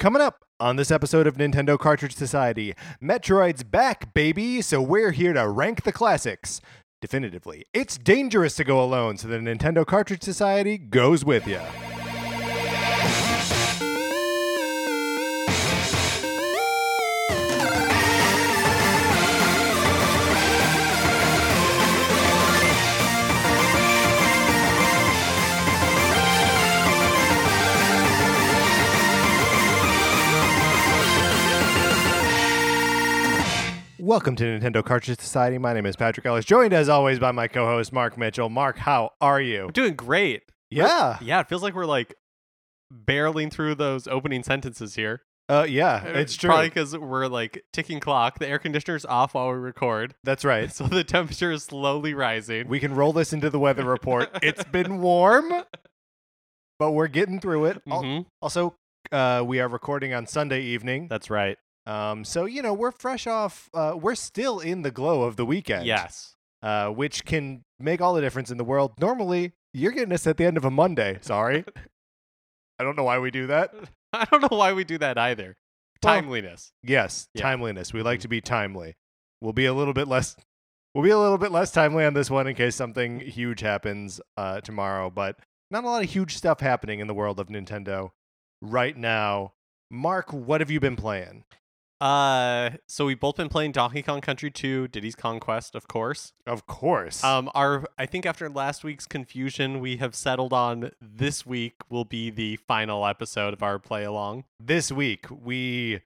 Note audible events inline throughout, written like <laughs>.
Coming up on this episode of Nintendo Cartridge Society, Metroid's back, baby, so we're here to rank the classics. Definitively, it's dangerous to go alone, so the Nintendo Cartridge Society goes with you. Welcome to Nintendo Cartridge Society. My name is Patrick Ellis, joined as always by my co-host Mark Mitchell. Mark, how are you? We're doing great. Yeah, Yeah, it feels like we're like barreling through those opening sentences here. uh, yeah, it's true. Probably because we're like ticking clock. The air conditioner's off while we record, That's right. <laughs> so the temperature is slowly rising. We can roll this into the weather report. <laughs> it's been warm, but we're getting through it. Al- Mhm. Also, uh, we are recording on Sunday evening. That's right. Um, so you know we're fresh off. Uh, we're still in the glow of the weekend. Yes. Uh, which can make all the difference in the world. Normally, you're getting us at the end of a Monday. Sorry. <laughs> I don't know why we do that. <laughs> I don't know why we do that either. Well- Timeliness. Yes, Yeah. timeliness. We like to be timely. We'll be a little bit less. We'll be a little bit less timely on this one in case something huge happens uh, tomorrow. But not a lot of huge stuff happening in the world of Nintendo right now. Mark, what have you been playing? Uh, so we've both been playing Donkey Kong Country 2, Diddy's Kong Quest, of course. Of course. Um, our I think after last week's confusion, we have settled on this week will be the final episode of our play along. this week we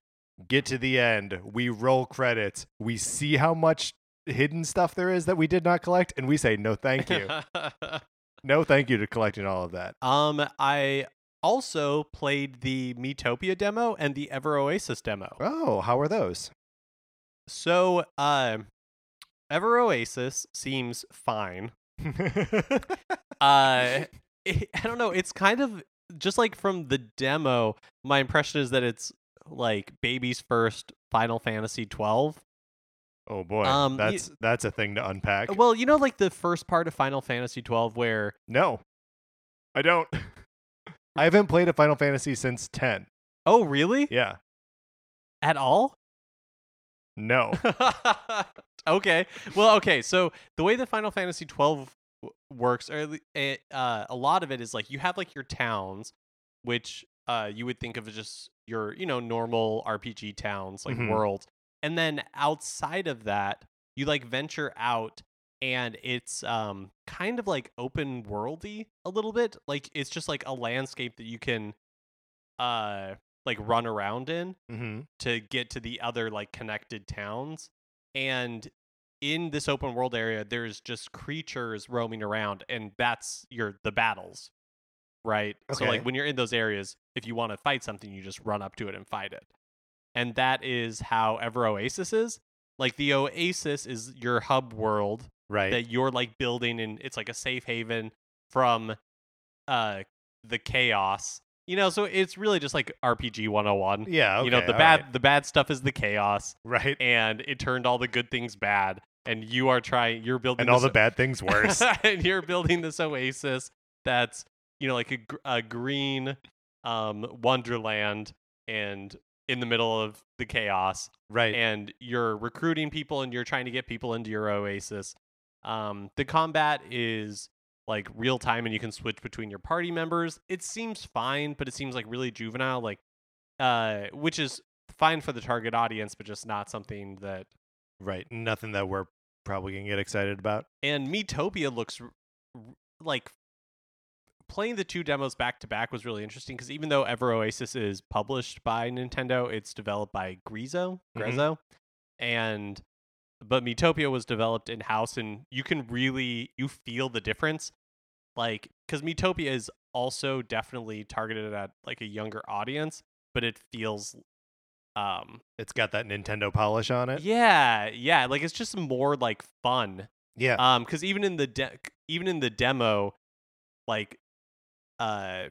get to the end. We roll credits. We see how much hidden stuff there is that we did not collect, and we say no, thank you, <laughs> no, thank you to collecting all of that. um, I also played the Miitopia demo and the Ever Oasis demo. Oh, how are those? So, um, Ever Oasis seems fine. <laughs> Uh, <laughs> I don't know. It's kind of just like from the demo. My impression is that it's like baby's first Final Fantasy 12. Oh boy, Um, you- that's that's a thing to unpack. Well, you know, like the first part of Final Fantasy 12 where no, I don't. <laughs> I haven't played a Final Fantasy since ten. oh really Yeah, at all? no. <laughs> okay. Well, okay. So the way that Final Fantasy 12 w- works, or it, uh, a lot of it is like you have like your towns, which uh, you would think of as just your you know normal RPG towns like Mhm. worlds, and then outside of that, you like venture out. And it's um kind of like open worldy a little bit. Like it's just like a landscape that you can uh like run around in hmm to get to the other like connected towns and in this open world area there's just creatures roaming around and that's your the battles right? So like when you're in those areas if you want to fight something you just run up to it and fight it and that is how ever oasis is. Like the oasis is your hub world Right. that you're like building and it's like a safe haven from uh the chaos you know so it's really just like rpg 101 yeah. you know the bad right. the bad stuff is the chaos Right. and it turned all the good things bad and you are trying you're building And all the bad things worse. <laughs> and you're building this oasis that's you know like a, a green um wonderland and in the middle of the chaos right. and you're recruiting people and you're trying to get people into your oasis um the combat is like real time and you can switch between your party members it seems fine but it seems like really juvenile like uh which is fine for the target audience but just not something that right. Nothing that we're probably gonna get excited about. and Miitopia looks r- r- like playing the two demos back to back was really interesting because even though Ever Oasis is published by Nintendo, it's developed by Grezzo. Grezzo, and but Miitopia was developed in house, and you can really you feel the difference, like because Miitopia is also definitely targeted at like a younger audience, but it feels um It's got that Nintendo polish on it. yeah yeah like it's just more like fun Yeah. um because even in the de- even in the demo like uh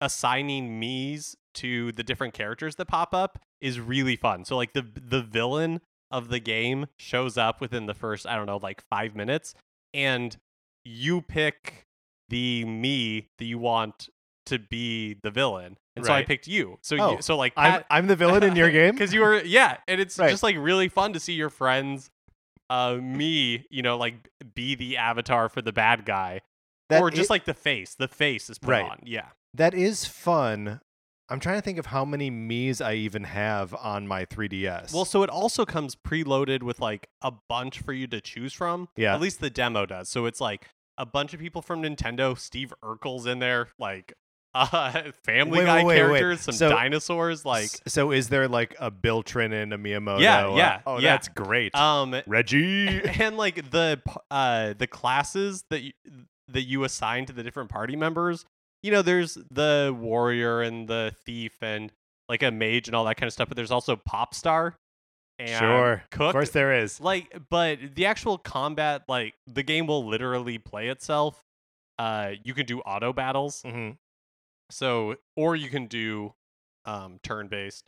assigning Miis to the different characters that pop up is really fun so like the the villain of the game shows up within the first i don't know like five minutes and you pick the Mii that you want to be the villain, and so I picked you. So Oh, you, so like I'm, I'm the villain in your <laughs> game. because you were yeah, and it's Right. just like really fun to see your friends, uh, me, you know, like be the avatar for the bad guy, That or just i- like the face. The face is put Right. on. Yeah. that is fun. I'm trying to think of how many Miis I even have on my 3DS. Well, so it also comes preloaded with like a bunch for you to choose from. Yeah. At least the demo does. So it's like a bunch of people from Nintendo. Steve Urkel's in there, like <laughs> uh, Family Wait, Guy wait, wait, characters, some So- dinosaurs, like so is there like a Bill Trinen, a Miyamoto? Yeah, uh, yeah, oh, yeah. that's great. um, Reggie. <laughs> and like the uh the classes that you, that you assign to the different party members. You know, there's the warrior and the thief and like a mage and all that kind of stuff. But there's also pop star. And sure. cook. Of course there is. like but the actual combat like the game will literally play itself uh you can do auto battles Mm-hmm. so or you can do um turn based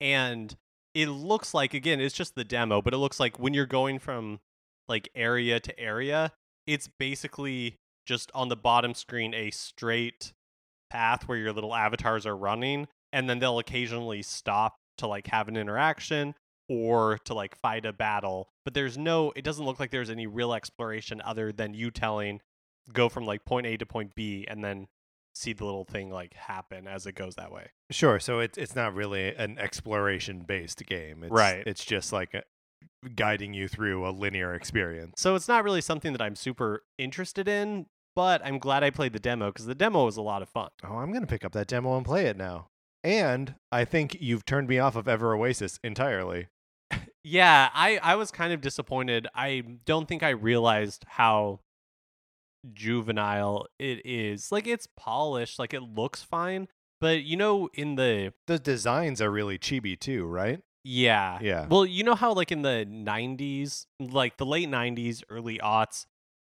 and it looks like again it's just the demo but it looks like when you're going from like area to area it's basically just on the bottom screen a straight path where your little avatars are running and then they'll occasionally stop to like have an interaction or to like fight a battle but there's no it doesn't look like there's any real exploration other than you telling go from like point A to point B and then see the little thing like happen as it goes that way. Sure. So it's it's not really an exploration based game. It's, Right. It's just like a, guiding you through a linear experience. So it's not really something that I'm super interested in, but I'm glad I played the demo because the demo was a lot of fun. Oh, I'm gonna pick up that demo and play it now. And I think you've turned me off of Ever Oasis entirely. Yeah, I I was kind of disappointed. I don't think I realized how juvenile it is. Like it's polished, like it looks fine, but you know in the The designs are really chibi too, right? Yeah. Yeah. Well, you know how like in the 90s, like the late 90s, early aughts,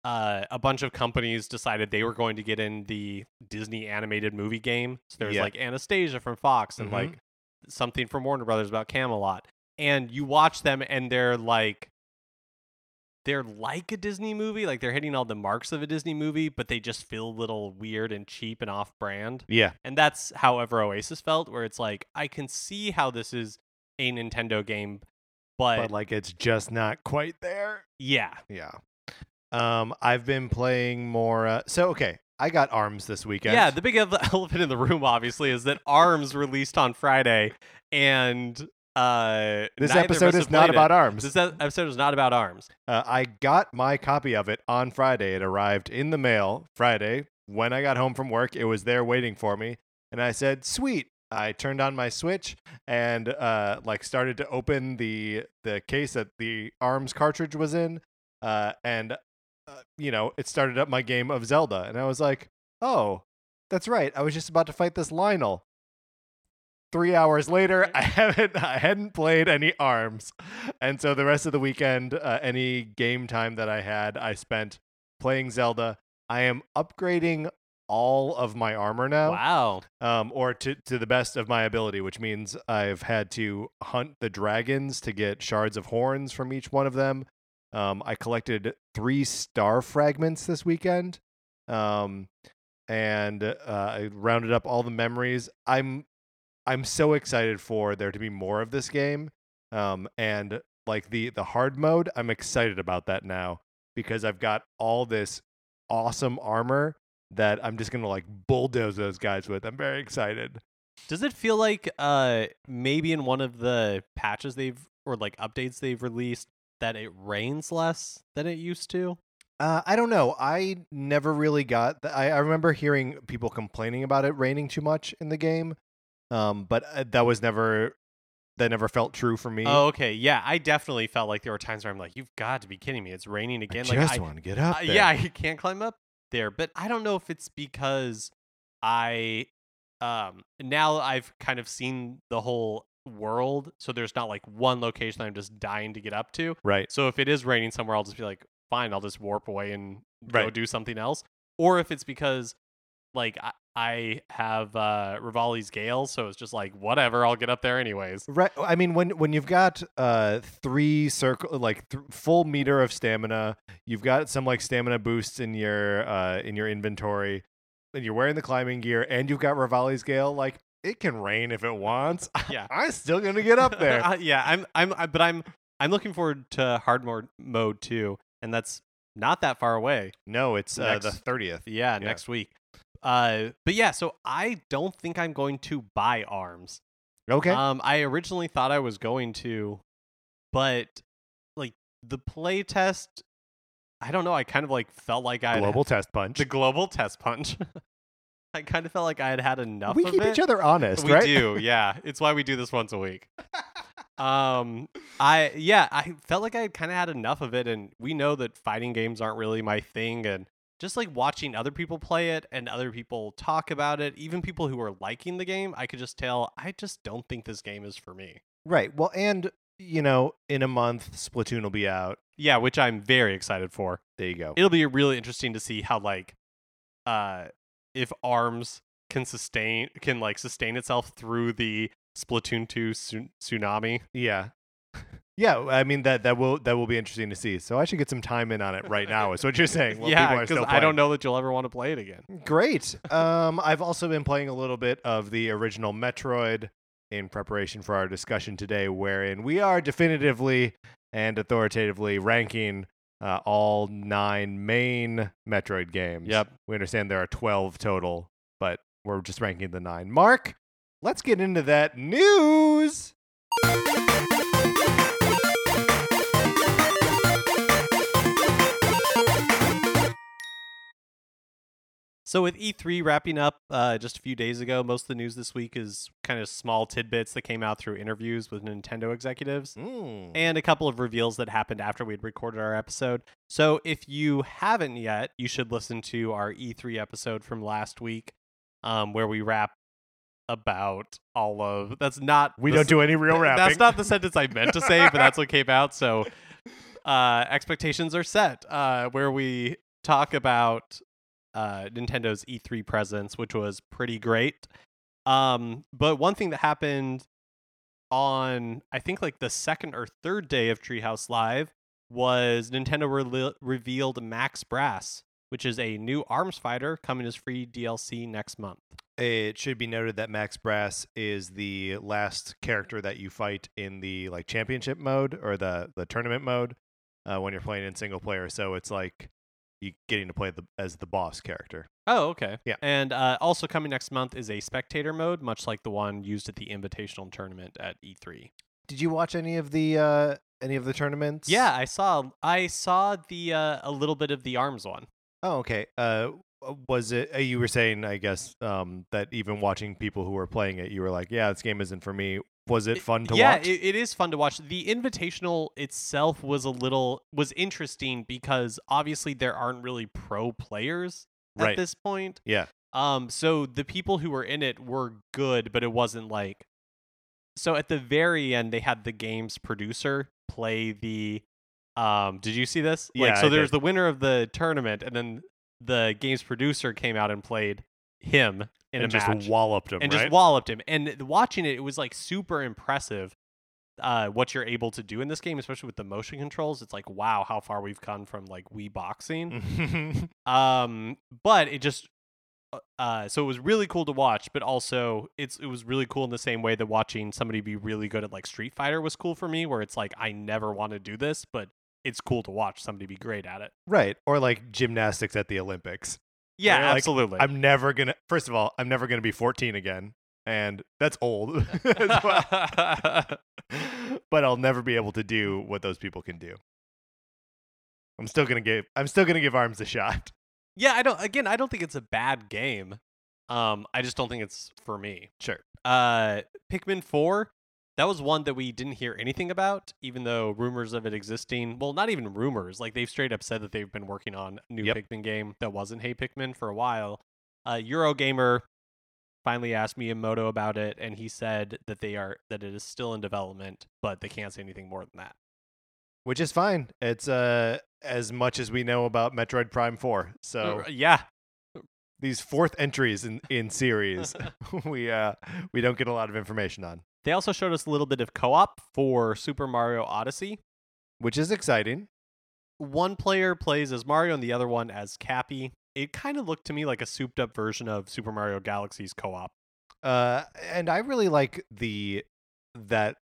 uh, a bunch of companies decided they were going to get in the Disney animated movie game. So there's Yeah. like Anastasia from Fox and Mhm. like something from Warner Brothers about Camelot. And you watch them and they're like they're like a Disney movie, like they're hitting all the marks of a Disney movie, but they just feel a little weird and cheap and off brand. Yeah. And that's how Ever Oasis felt, where it's like, I can see how this is a Nintendo game, but, But like it's just not quite there. yeah. Yeah. Um, I've been playing more. Uh, so okay, I got Arms this weekend. Yeah, the big ele- <laughs> elephant in the room, obviously, is that ARMS released on Friday, and uh, this episode is not played about. Arms. This episode is not about ARMS. Uh, I got my copy of it on Friday. It arrived in the mail Friday. When I got home from work, it was there waiting for me, and I said, "Sweet." I turned on my Switch and uh, like started to open the the case that the Arms cartridge was in, uh, and uh, you know it started up my game of Zelda, and I was like, "Oh, that's right. I was just about to fight this Lynel." Three hours later, I <laughs> haven't I hadn't played any Arms, and so the rest of the weekend, uh, any game time that I had, I spent playing Zelda. I am upgrading all of my armor now, Wow. um, or to to the best of my ability, which means I've had to hunt the dragons to get shards of horns from each one of them. Um, I collected three star fragments this weekend, um, and uh, I rounded up all the memories. I'm I'm so excited for there to be more of this game, um, and like the the hard mode. I'm excited about that now because I've got all this awesome armor that I'm just gonna like bulldoze those guys with. I'm very excited. Does it feel like uh maybe in one of the patches they've or like updates they've released that it rains less than it used to? Uh, I don't know. I never really got. th- I, I remember hearing people complaining about it raining too much in the game, um, but uh, that was never that never felt true for me. Oh, okay. Yeah, I definitely felt like there were times where I'm like, "You've got to be kidding me! It's raining I again." just like, I, want to get up uh, there. yeah, <laughs> I can't climb up there, but I don't know if it's because I um now I've kind of seen the whole world, so there's not like one location I'm just dying to get up to. right. So if it is raining somewhere, I'll just be like, fine, I'll just warp away and go Right. do something else. Or if it's because like I, I have uh Revali's Gale, so it's just like whatever, I'll get up there anyways. Right. I mean, when when you've got uh three circle like th- full meter of stamina, you've got some like stamina boosts in your uh in your inventory. and you're wearing the climbing gear and you've got Revali's Gale, like it can rain if it wants. <laughs> Yeah. I'm still gonna get up <laughs> there. Uh, yeah, I'm I'm I, but I'm I'm looking forward to hard mode mode too, and that's not that far away. no, it's uh, the thirtieth. Yeah, Yeah. next week. Uh, but yeah, so I don't think I'm going to buy arms. Okay. Um, I originally thought I was going to, but like the play test, I don't know. I kind of like felt like I Global test punch. the global test punch. <laughs> I kind of felt like I had had enough. we keep it. each other honest, We right? do, yeah. It's why we do this once a week. Um, I yeah, I felt like I had kind of had enough of it, and we know that fighting games aren't really my thing, and just like watching other people play it and other people talk about it, even people who are liking the game, I could just tell I just don't think this game is for me. Right. Well, and you know, in a month, Splatoon will be out. Yeah, which I'm very excited for. There you go. It'll be really interesting to see how like, uh, if Arms can sustain can like sustain itself through the Splatoon 2 tsu- tsunami. Yeah. <laughs> Yeah, I mean that that will that will be interesting to see. So I should get some time in on it right now. Is what you're <laughs> saying? yeah, because I don't know that you'll ever want to play it again. Great. Um, I've also been playing a little bit of the original Metroid in preparation for our discussion today, wherein we are definitively and authoritatively ranking uh, all nine main Metroid games. Yep. We understand there are 12 total, but we're just ranking the nine. Mark, let's get into that news. So with E3 wrapping up uh, just a few days ago, most of the news this week is kind of small tidbits that came out through interviews with Nintendo executives. Mm. and a couple of reveals that happened after we'd recorded our episode. So if you haven't yet, you should listen to our E3 episode from last week, um, where we wrap about all of. That's not. We don't do any real rapping. <laughs> That's not the sentence I meant to say, but that's what came out. So <laughs> uh, expectations are set. Uh, where we talk about uh, Nintendo's E3 presence, which was pretty great. Um, but one thing that happened on I think like the second or third day of Treehouse Live was Nintendo re- revealed Max Brass, which is a new arms fighter coming as free DLC next month. It should be noted that Max Brass is the last character that you fight in the like championship mode or the the tournament mode uh, when you're playing in single player. So it's like you getting to play the as the boss character. Oh, okay. Yeah. And uh, also coming next month is a spectator mode, much like the one used at the Invitational tournament at E E3. Did you watch any of the uh, any of the tournaments? Yeah, I saw I saw the uh, a little bit of the arms one. Oh, okay. Uh, was it? Uh, you were saying, I guess, um, that even watching people who were playing it, you were like, "Yeah, this game isn't for me." Was it fun to yeah, watch? it, it is fun to watch. The Invitational itself was a little was interesting because obviously there aren't really pro players at Right. this point. yeah. Um, so the people who were in it were good, but it wasn't like. So at the very end, they had the game's producer play the. Um, did you see this? Like, Yeah, so I there's did. the winner of the tournament, and then the game's producer came out and played him in and a just match walloped him, and right? just walloped him. And watching it, it was like super impressive. Uh, what you're able to do in this game, especially with the motion controls, it's like wow, how far we've come from like Wii boxing. <laughs> Um, but it just uh, uh, so it was really cool to watch, but also it's it was really cool in the same way that watching somebody be really good at like Street Fighter was cool for me, where it's like I never want to do this, but it's cool to watch somebody be great at it. right. Or like gymnastics at the Olympics. Yeah, Where, like, absolutely. I'm never gonna. First of all, I'm never gonna be 14 again, and that's old. <laughs> <laughs> but I'll never be able to do what those people can do. I'm still gonna give. I'm still gonna give arms a shot. yeah, I don't. Again, I don't think it's a bad game. Um, I just don't think it's for me. Sure. Uh, Pikmin Four, that was one that we didn't hear anything about, even though rumors of it existing. Well, not even rumors. Like they've straight up said that they've been working on a new Yep. Pikmin game that wasn't Hey Pikmin for a while. Uh, Eurogamer finally asked Miyamoto about it, and he said that they are that it is still in development, but they can't say anything more than that. Which is fine. It's uh as much as we know about Metroid Prime 4. So Uh, yeah, these fourth entries in in series, <laughs> <laughs> we uh we don't get a lot of information on, they also showed us a little bit of co-op for Super Mario Odyssey. which is exciting. one player plays as Mario and the other one as Cappy. it kind of looked to me like a souped up version of Super Mario Galaxy's co-op. Uh, and I really like the that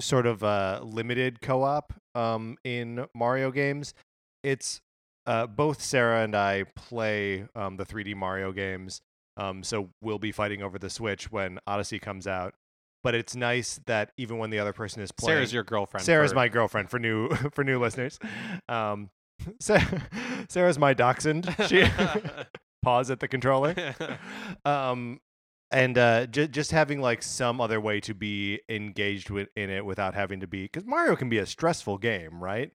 sort of uh limited co-op um in Mario games. It's uh both Sarah and I play um the 3D Mario games. Um so we'll be fighting over the Switch when Odyssey comes out. But it's nice that even when the other person is playing Sarah's your girlfriend. Sarah's for- my girlfriend for new <laughs> for new listeners. Um <laughs> Sa- <laughs> Sarah's my dachshund. She pause at the controller um and uh j- just having like some other way to be engaged with in it without having to be because mario can be a stressful game right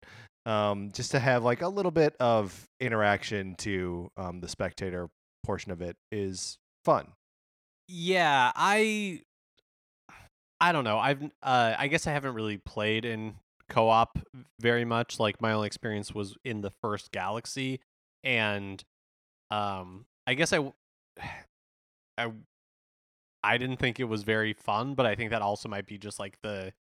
um just to have like a little bit of interaction to um the spectator portion of it is fun Yeah, I I don't know. I've uh I guess I haven't really played in co-op very much. Like my only experience was in the first Galaxy and um I guess I <sighs> didn't think it was very fun, but I think that also might be just like the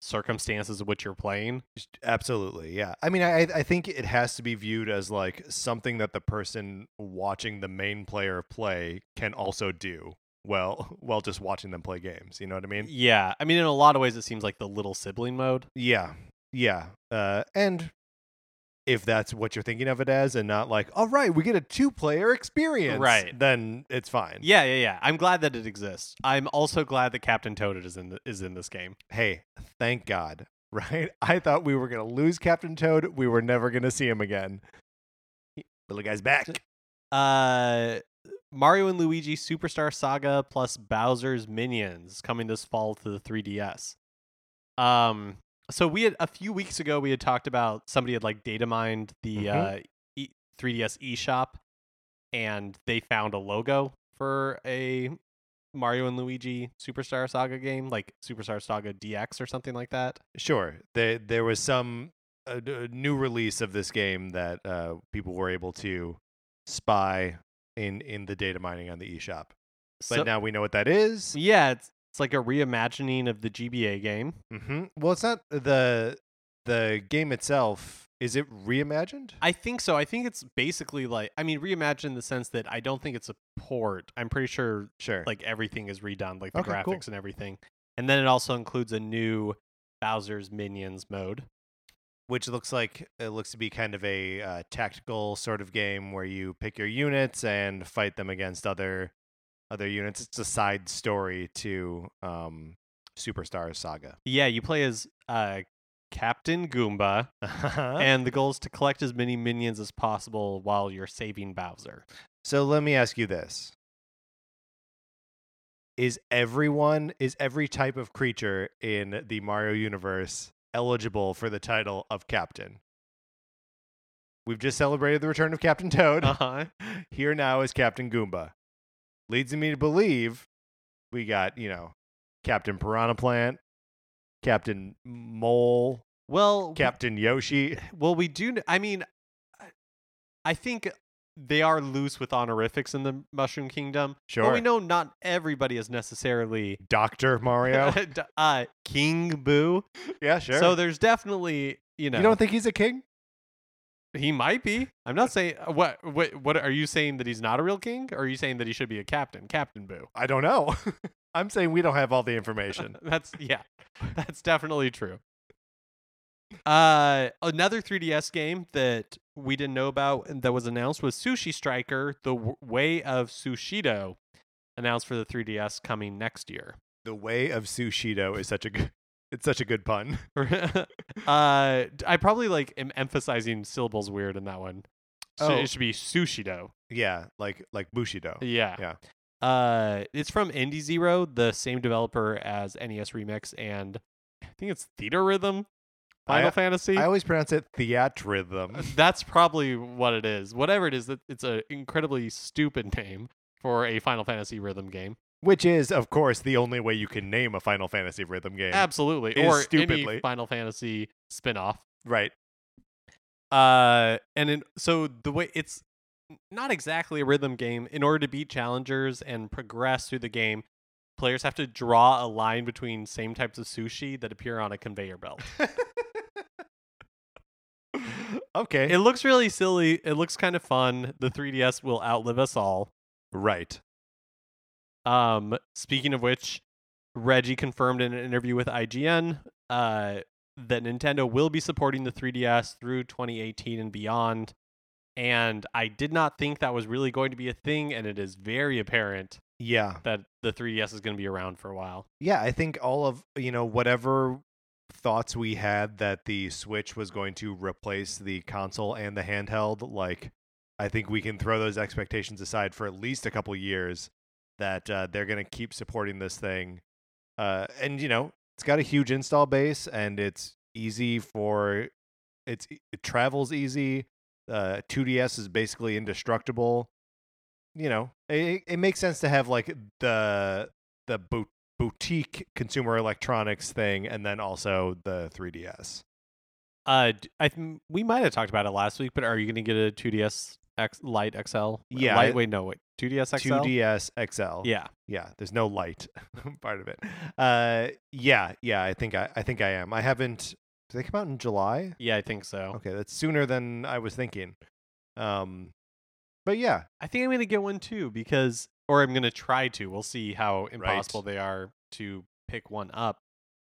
circumstances of which you're playing. Absolutely yeah i mean i i think it has to be viewed as like something that the person watching the main player play can also do well <laughs> while just watching them play games you know what i mean Yeah, I mean in a lot of ways it seems like the little sibling mode. Yeah, yeah. Uh, and if that's what you're thinking of it as, and not like, all right, we get a two-player experience, Right. Then it's fine. Yeah, yeah, yeah. I'm glad that it exists. I'm also glad that Captain Toad is in the, is in this game. Hey, thank God. <laughs> Right? I thought we were gonna lose Captain Toad. We were never gonna see him again. Little guy's back. Uh, Mario and Luigi Superstar Saga plus Bowser's Minions coming this fall to the 3DS. Um, so we had a few weeks ago we had talked about somebody had like data mined the Mhm. uh e- 3DS eShop, and they found a logo for a Mario and Luigi Superstar Saga game, like Superstar Saga DX or something like that. Sure. There, there was some uh, new release of this game that uh, people were able to spy in in the data mining on the eShop. But So, now we know what that is. yeah, it's it's like a reimagining of the GBA game. Mm-hmm. Well, it's not the the game itself. Is it reimagined? I think so. I think it's basically like I mean reimagined in the sense that I don't think it's a port. I'm pretty sure Sure. like everything is redone, like the Okay, graphics cool. and everything. And then it also includes a new Bowser's Minions mode. Which looks like it looks to be kind of a uh, tactical sort of game where you pick your units and fight them against other other units. It's a side story to um, Superstar Saga. Yeah, you play as uh Captain Goomba, and the goal is to collect as many minions as possible while you're saving Bowser. so let me ask you this: Is everyone is every type of creature in the Mario universe eligible for the title of Captain? We've just celebrated the return of Captain Toad. Uh-huh. <laughs> Here now is Captain Goomba. Leads me to believe we got, you know, Captain Piranha Plant, Captain Mole, Well, Captain Yoshi. well, we do. I mean, I- I think they are loose with honorifics in the Mushroom Kingdom. Sure. But we know not everybody is necessarily Dr. Mario. <laughs> Uh, King Boo. yeah, sure. So there's definitely, you know, you don't think he's a king? he might be. I'm not saying uh, what. What? What are you saying that he's not a real king? Or are you saying that he should be a captain, Captain Boo? I don't know. <laughs> I'm saying we don't have all the information. <laughs> That's yeah, that's definitely true. Uh, another 3DS game that we didn't know about that was announced was Sushi Striker: The Way of Sushido, announced for the 3DS coming next year. the way of Sushido is such a good it's such a good pun. <laughs> <laughs> uh, I probably like am emphasizing syllables weird in that one. So Oh. it should be Sushido. Yeah, like like Bushido. Yeah. Yeah. Uh, it's from Indie Zero, the same developer as NES Remix and I think it's Theater Rhythm, Final I- Fantasy. I always pronounce it theatrhythm. <laughs> That's probably what it is. Whatever it is, that it's an incredibly stupid name for a Final Fantasy rhythm game. Which is, of course, the only way you can name a Final Fantasy rhythm game. Absolutely, or stupidly. any Final Fantasy spin-off. right. Uh, and in, so the way it's not exactly a rhythm game. In order to beat challengers and progress through the game, players have to draw a line between same types of sushi that appear on a conveyor belt. <laughs> Okay. It looks really silly. It looks kind of fun. The 3DS will outlive us all. right. Um, speaking of which, Reggie confirmed in an interview with IGN uh, that Nintendo will be supporting the 3DS through 2018 and beyond. And I did not think that was really going to be a thing, and it is very apparent Yeah. that the 3DS is going to be around for a while. Yeah, I think all of, you know, whatever thoughts we had that the Switch was going to replace the console and the handheld, like I think we can throw those expectations aside for at least a couple years that uh, they're going to keep supporting this thing. Uh, and you know, it's got a huge install base and it's easy for it's it travels easy. Uh, 2DS is basically indestructible. You know, it, it makes sense to have like the the boot boutique consumer electronics thing and then also the 3DS. Uh, I th- we might have talked about it last week, but are you going to get a 2DS X Lite XL? Yeah, Light, wait, no, wait, 2DS XL. 2DS XL. Yeah, Yeah, there's no light <laughs> part of it. Uh yeah, yeah, I think I I think I am. I haven't did they come out in July? yeah, I think so. Okay, that's sooner than I was thinking. Um but yeah, I think I'm going to get one too because, or I'm going to try to. We'll see how impossible they are to pick one up.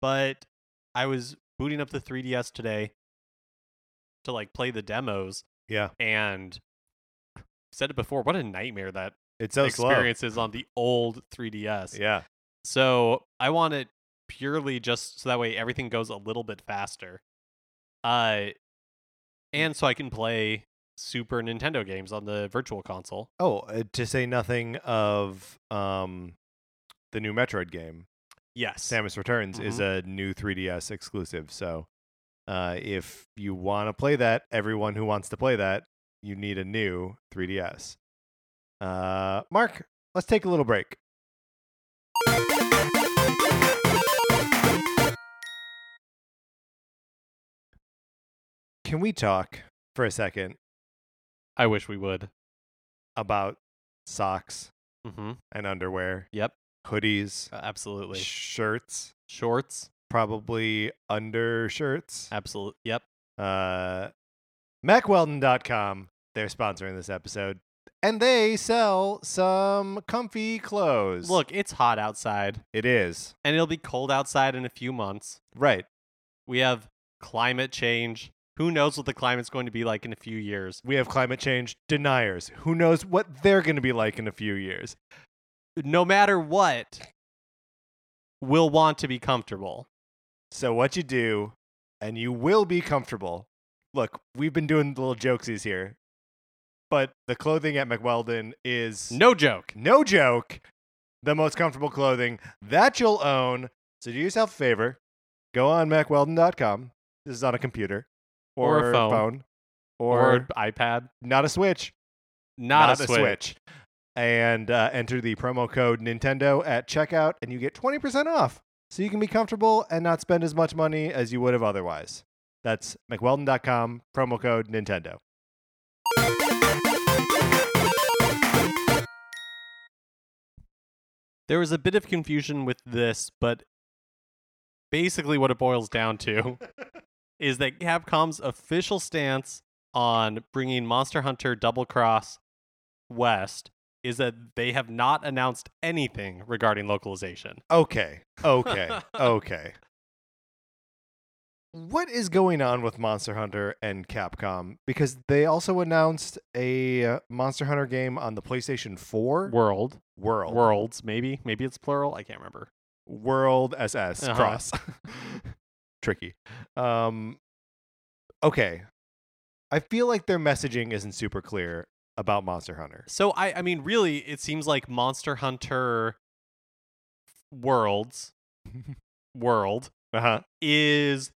But I was booting up the 3DS today to like play the demos, yeah. and I've said it before. What a nightmare that It's so experience is on the old 3DS. Yeah. So I want it purely just so that way everything goes a little bit faster. Uh, and so I can play Super Nintendo games on the Virtual Console. Oh, uh, to say nothing of um the new Metroid game. Yes. Samus Returns is a new 3DS exclusive. So, uh, if you want to play that, everyone who wants to play that, you need a new 3DS. Uh, Mark, let's take a little break. Can we talk for a second I wish we would. about socks Mm-hmm. and underwear, Yep. hoodies, Absolutely. shirts, Shorts. probably undershirts? Absolutely. Yep. uh, MackWeldon.com. They're sponsoring this episode. And they sell some comfy clothes. Look, it's hot outside, it is. and it'll be cold outside in a few months. Right. We have climate change. Who knows what the climate's going to be like in a few years? We have climate change deniers. Who knows what they're going to be like in a few years? No matter what, we'll want to be comfortable. So, what you do, and you will be comfortable. Look, we've been doing the little jokesies here, but the clothing at Mack Weldon is No joke. no joke, the most comfortable clothing that you'll own. So do yourself a favor, go on MackWeldon.com. This is on a computer Or a phone. or, Or, iPad. not a Switch, Not, a, switch. and uh, enter the promo code Nintendo at checkout, and you get twenty percent off. So you can be comfortable and not spend as much money as you would have otherwise. That's MackWeldon.com promo code Nintendo. There was a bit of confusion with this, but basically what it boils down to <laughs> is that Capcom's official stance on bringing Monster Hunter Double Cross West is that they have not announced anything regarding localization. Okay. Okay. <laughs> okay. What is going on with Monster Hunter and Capcom? Because they also announced a uh, Monster Hunter game on the PlayStation 4 World, World. worlds, maybe, maybe it's plural. I can't remember. World SS Uh-huh. cross. <laughs> Tricky. Um okay. I feel like their messaging isn't super clear about Monster Hunter. So I, I mean, really, it seems like Monster Hunter Worlds <laughs> World Uh-huh. is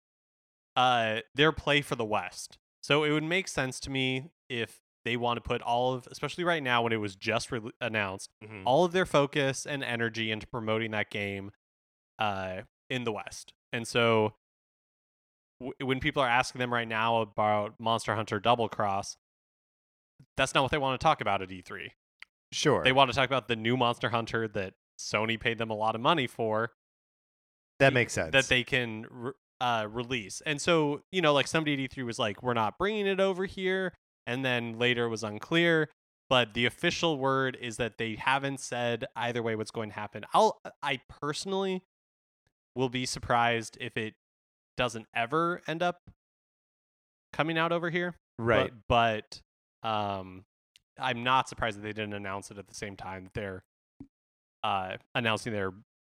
uh their play for the West. So it would make sense to me if they want to put all of, especially right now when it was just re- announced, Mhm. all of their focus and energy into promoting that game uh in the West. And so when people are asking them right now about Monster Hunter Double Cross, that's not what they want to talk about at E3. Sure. They want to talk about the new Monster Hunter that Sony paid them a lot of money for that makes sense. that they can uh, release. And so, you know, like somebody at E3 was like, we're not bringing it over here. And then later it was unclear. But the official word is that they haven't said either way what's going to happen. I'll, I personally will be surprised if it doesn't ever end up coming out over here. Right. But, but um, I'm not surprised that they didn't announce it at the same time that they're uh, announcing their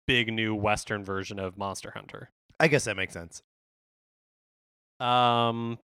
big new Western version of Monster Hunter. I guess that makes sense. Um,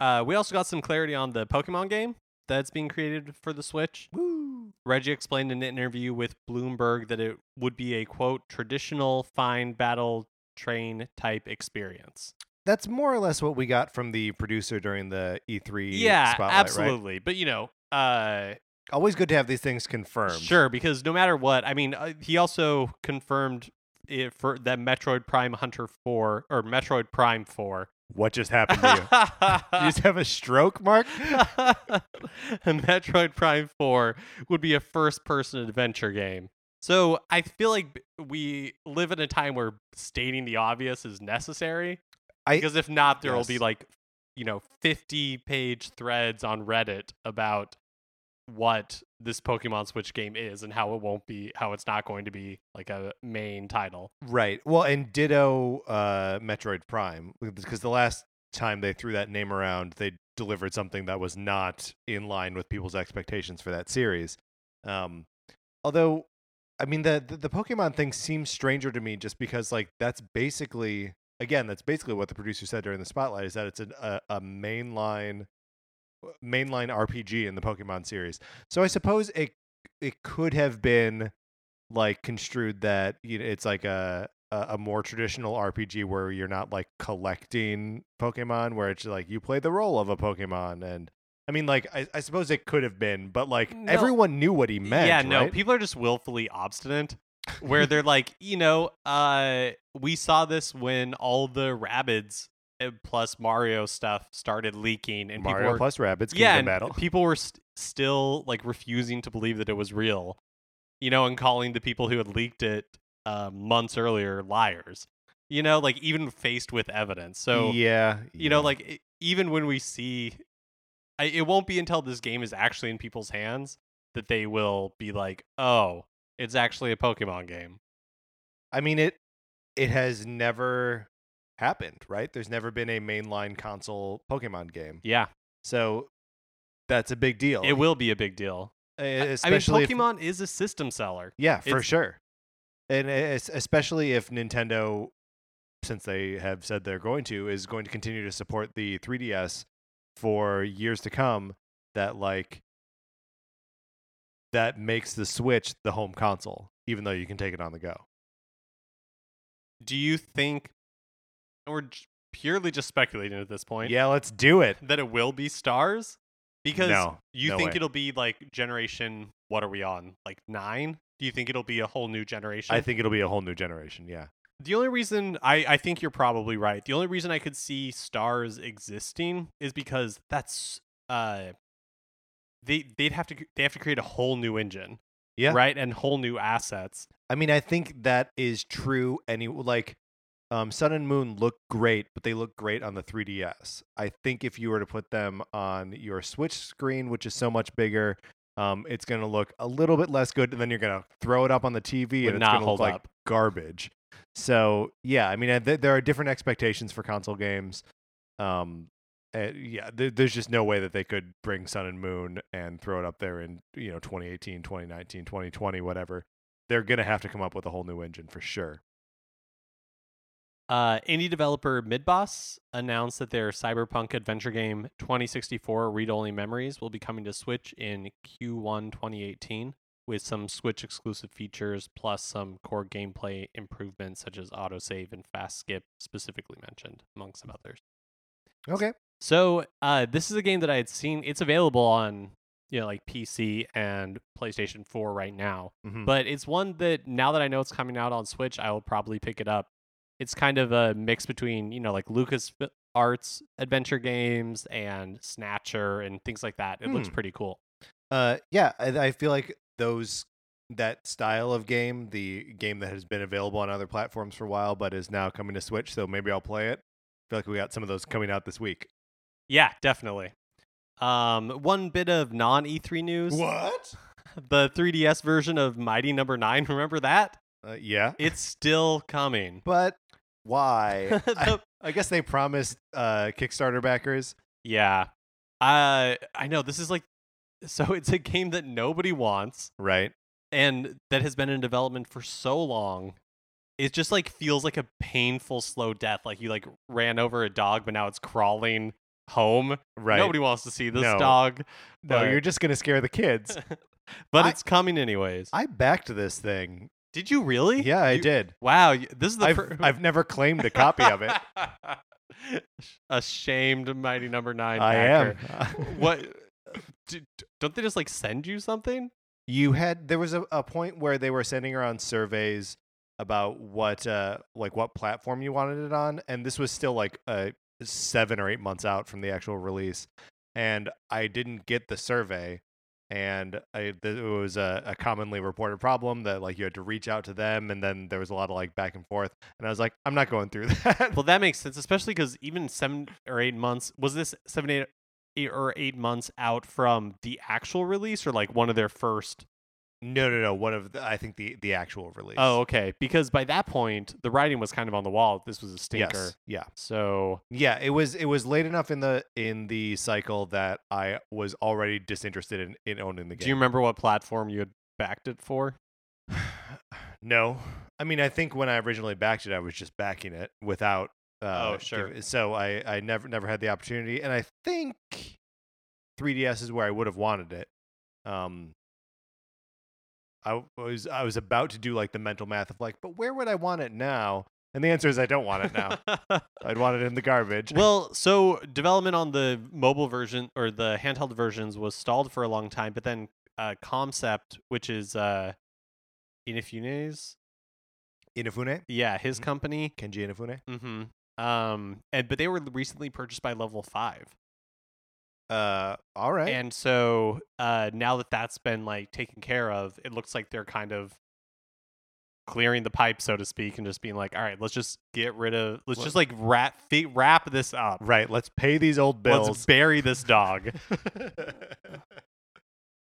uh, we also got some clarity on the Pokemon game that's being created for the Switch. Woo. Reggie explained in an interview with Bloomberg that it would be a quote traditional fine battle train type experience. That's more or less what we got from the producer during the E3 Yeah, spotlight, right? absolutely. But you know, uh, Always good to have these things confirmed. Sure, because no matter what, I mean, uh, he also confirmed it for that Metroid Prime Hunter 4 or Metroid Prime 4. What just happened to you? you just have a stroke, Mark? A <laughs> Metroid Prime 4 would be a first person adventure game. So I feel like we live in a time where stating the obvious is necessary. I- because if not, there will be like, you know, 50 page threads on Reddit about what this Pokemon Switch game is and how it won't be, how it's not going to be like a main title. Right. Well, and ditto uh, Metroid Prime, because the last time they threw that name around, they delivered something that was not in line with people's expectations for that series. Um, although, I mean, the, the the Pokemon thing seems stranger to me, just because like that's basically again that's basically what the producer said during the spotlight is that it's an, a a mainline uh, mainline RPG in the Pokemon series. So I suppose it it could have been like construed that you know it's like a, a more traditional RPG where you're not like collecting Pokemon, where it's like you play the role of a Pokemon, and I mean like I, I suppose it could have been, but like No. everyone knew what he meant. yeah, no, right? people are just willfully obstinate. Where they're like, you know, uh, we saw this when all the Rabbids uh, plus Mario stuff started leaking, and Mario people were, plus Rabbids Kingdom yeah, Battle. people were st- still like refusing to believe that it was real, you know, and calling the people who had leaked it uh, months earlier liars. You know, like even faced with evidence. So yeah, you know, like even when we see, I, it won't be until this game is actually in people's hands that they will be like, oh, it's actually a Pokemon game. I mean it it has never happened, right? There's never been a mainline console Pokemon game. Yeah, So that's a big deal. it will be a big deal. Uh, I- I mean, especially if- Pokemon is a system seller. Yeah, for It's- sure. And especially if Nintendo, since they have said they're going to, is going to continue to support the 3DS for years to come, that like that makes the Switch the home console, even though you can take it on the go. Do you think, we're purely just speculating at this point, Yeah, let's do it. that it will be stars? Because No, you no think way. it'll be like generation, what are we on? Like nine? Do you think it'll be a whole new generation? I think it'll be a whole new generation. Yeah. The only reason I, I think you're probably right. The only reason I could see stars existing is because that's uh they they'd have to they have to create a whole new engine, Yeah. right, and whole new assets. I mean, I think that is true. Any like, um, Sun and Moon look great, but they look great on the 3DS. I think if you were to put them on your Switch screen, which is so much bigger, um, it's going to look a little bit less good, and then you're going to throw it up on the TV, Would and it's not going to look hold like up. garbage. So yeah, I mean, th- there are different expectations for console games. Um, uh, yeah, there, there's just no way that they could bring Sun and Moon and throw it up there in you know 2018, 2019, 2020, whatever. They're gonna have to come up with a whole new engine for sure. Uh, indie developer Midboss announced that their cyberpunk adventure game 2064 Read Only Memories will be coming to Switch in Q1 2018 with some Switch exclusive features plus some core gameplay improvements such as autosave and fast skip, specifically mentioned, among some others. Okay. So, uh, this is a game that I had seen. It's available on, you know, like PC and PlayStation 4 right now Mhm. but it's one that now that I know it's coming out on Switch, I will probably pick it up. It's kind of a mix between you know like Lucas Arts adventure games and Snatcher and things like that. It looks Hmm. pretty cool. Uh, yeah, I, I feel like those that style of game, the game that has been available on other platforms for a while, but is now coming to Switch. So maybe I'll play it. feel like we got some of those coming out this week. Yeah, definitely. Um, one bit of non E3 news: What? <laughs> the 3DS version of Mighty Number Nine. <laughs> Remember that? Uh, yeah, It's still coming. but why? <laughs> I, I guess they promised uh, Kickstarter backers. yeah, uh, I know this is like, so <laughs> it's a game that nobody wants Right. and that has been in development for so long. It just like feels like a painful slow death. Like you like ran over a dog, but now it's crawling home. Right. Nobody wants to see this No. dog. no, but- you're just gonna scare the kids. <laughs> but I- it's coming anyways. I backed this thing. Did you really? Yeah, I You- did. Wow, y- this is the I've, fir- I've never claimed a copy of it. <laughs> Ashamed Mighty Number Nine. I am. what? <laughs> don't they just like send you something? You had there was a, a point where they were sending around surveys about what uh like what platform you wanted it on, and this was still like uh seven or eight months out from the actual release, and I didn't get the survey. And I, it was a, a commonly reported problem that like you had to reach out to them, and then there was a lot of like back and forth. And I was like, I'm not going through <laughs> that. Well, that makes sense, especially because even seven or eight months was this seven, eight, eight or eight months out from the actual release, or like one of their first. no, no, no. One of the, I think the the actual release. Oh, okay. Because by that point, the writing was kind of on the wall. This was a stinker. yes, yeah. So Yeah, it was it was late enough in the in the cycle that I was already disinterested in, in owning the game. do you remember what platform you had backed it for? <sighs> no, I mean I think when I originally backed it, I was just backing it without. Uh, Oh, sure. so I I never never had the opportunity, and I think 3ds is where I would have wanted it. Um, I was I was about to do like the mental math of like, but where would I want it now? And the answer is I don't want it now. <laughs> I'd want it in the garbage. well, so development on the mobile version or the handheld versions was stalled for a long time, but then uh, Comcept, which is uh, Inafune's, Inafune, yeah, his Mhm. company. Kenji Inafune. Mm-hmm. Um, and but they were recently purchased by Level Five, Uh, all right. and so uh, now that that's been like taken care of, it looks like they're kind of clearing the pipe, so to speak, and just being like, all right, let's just get rid of, let's Let- just like wrap wrap this up. Right. Let's pay these old bills. Let's bury this dog. <laughs>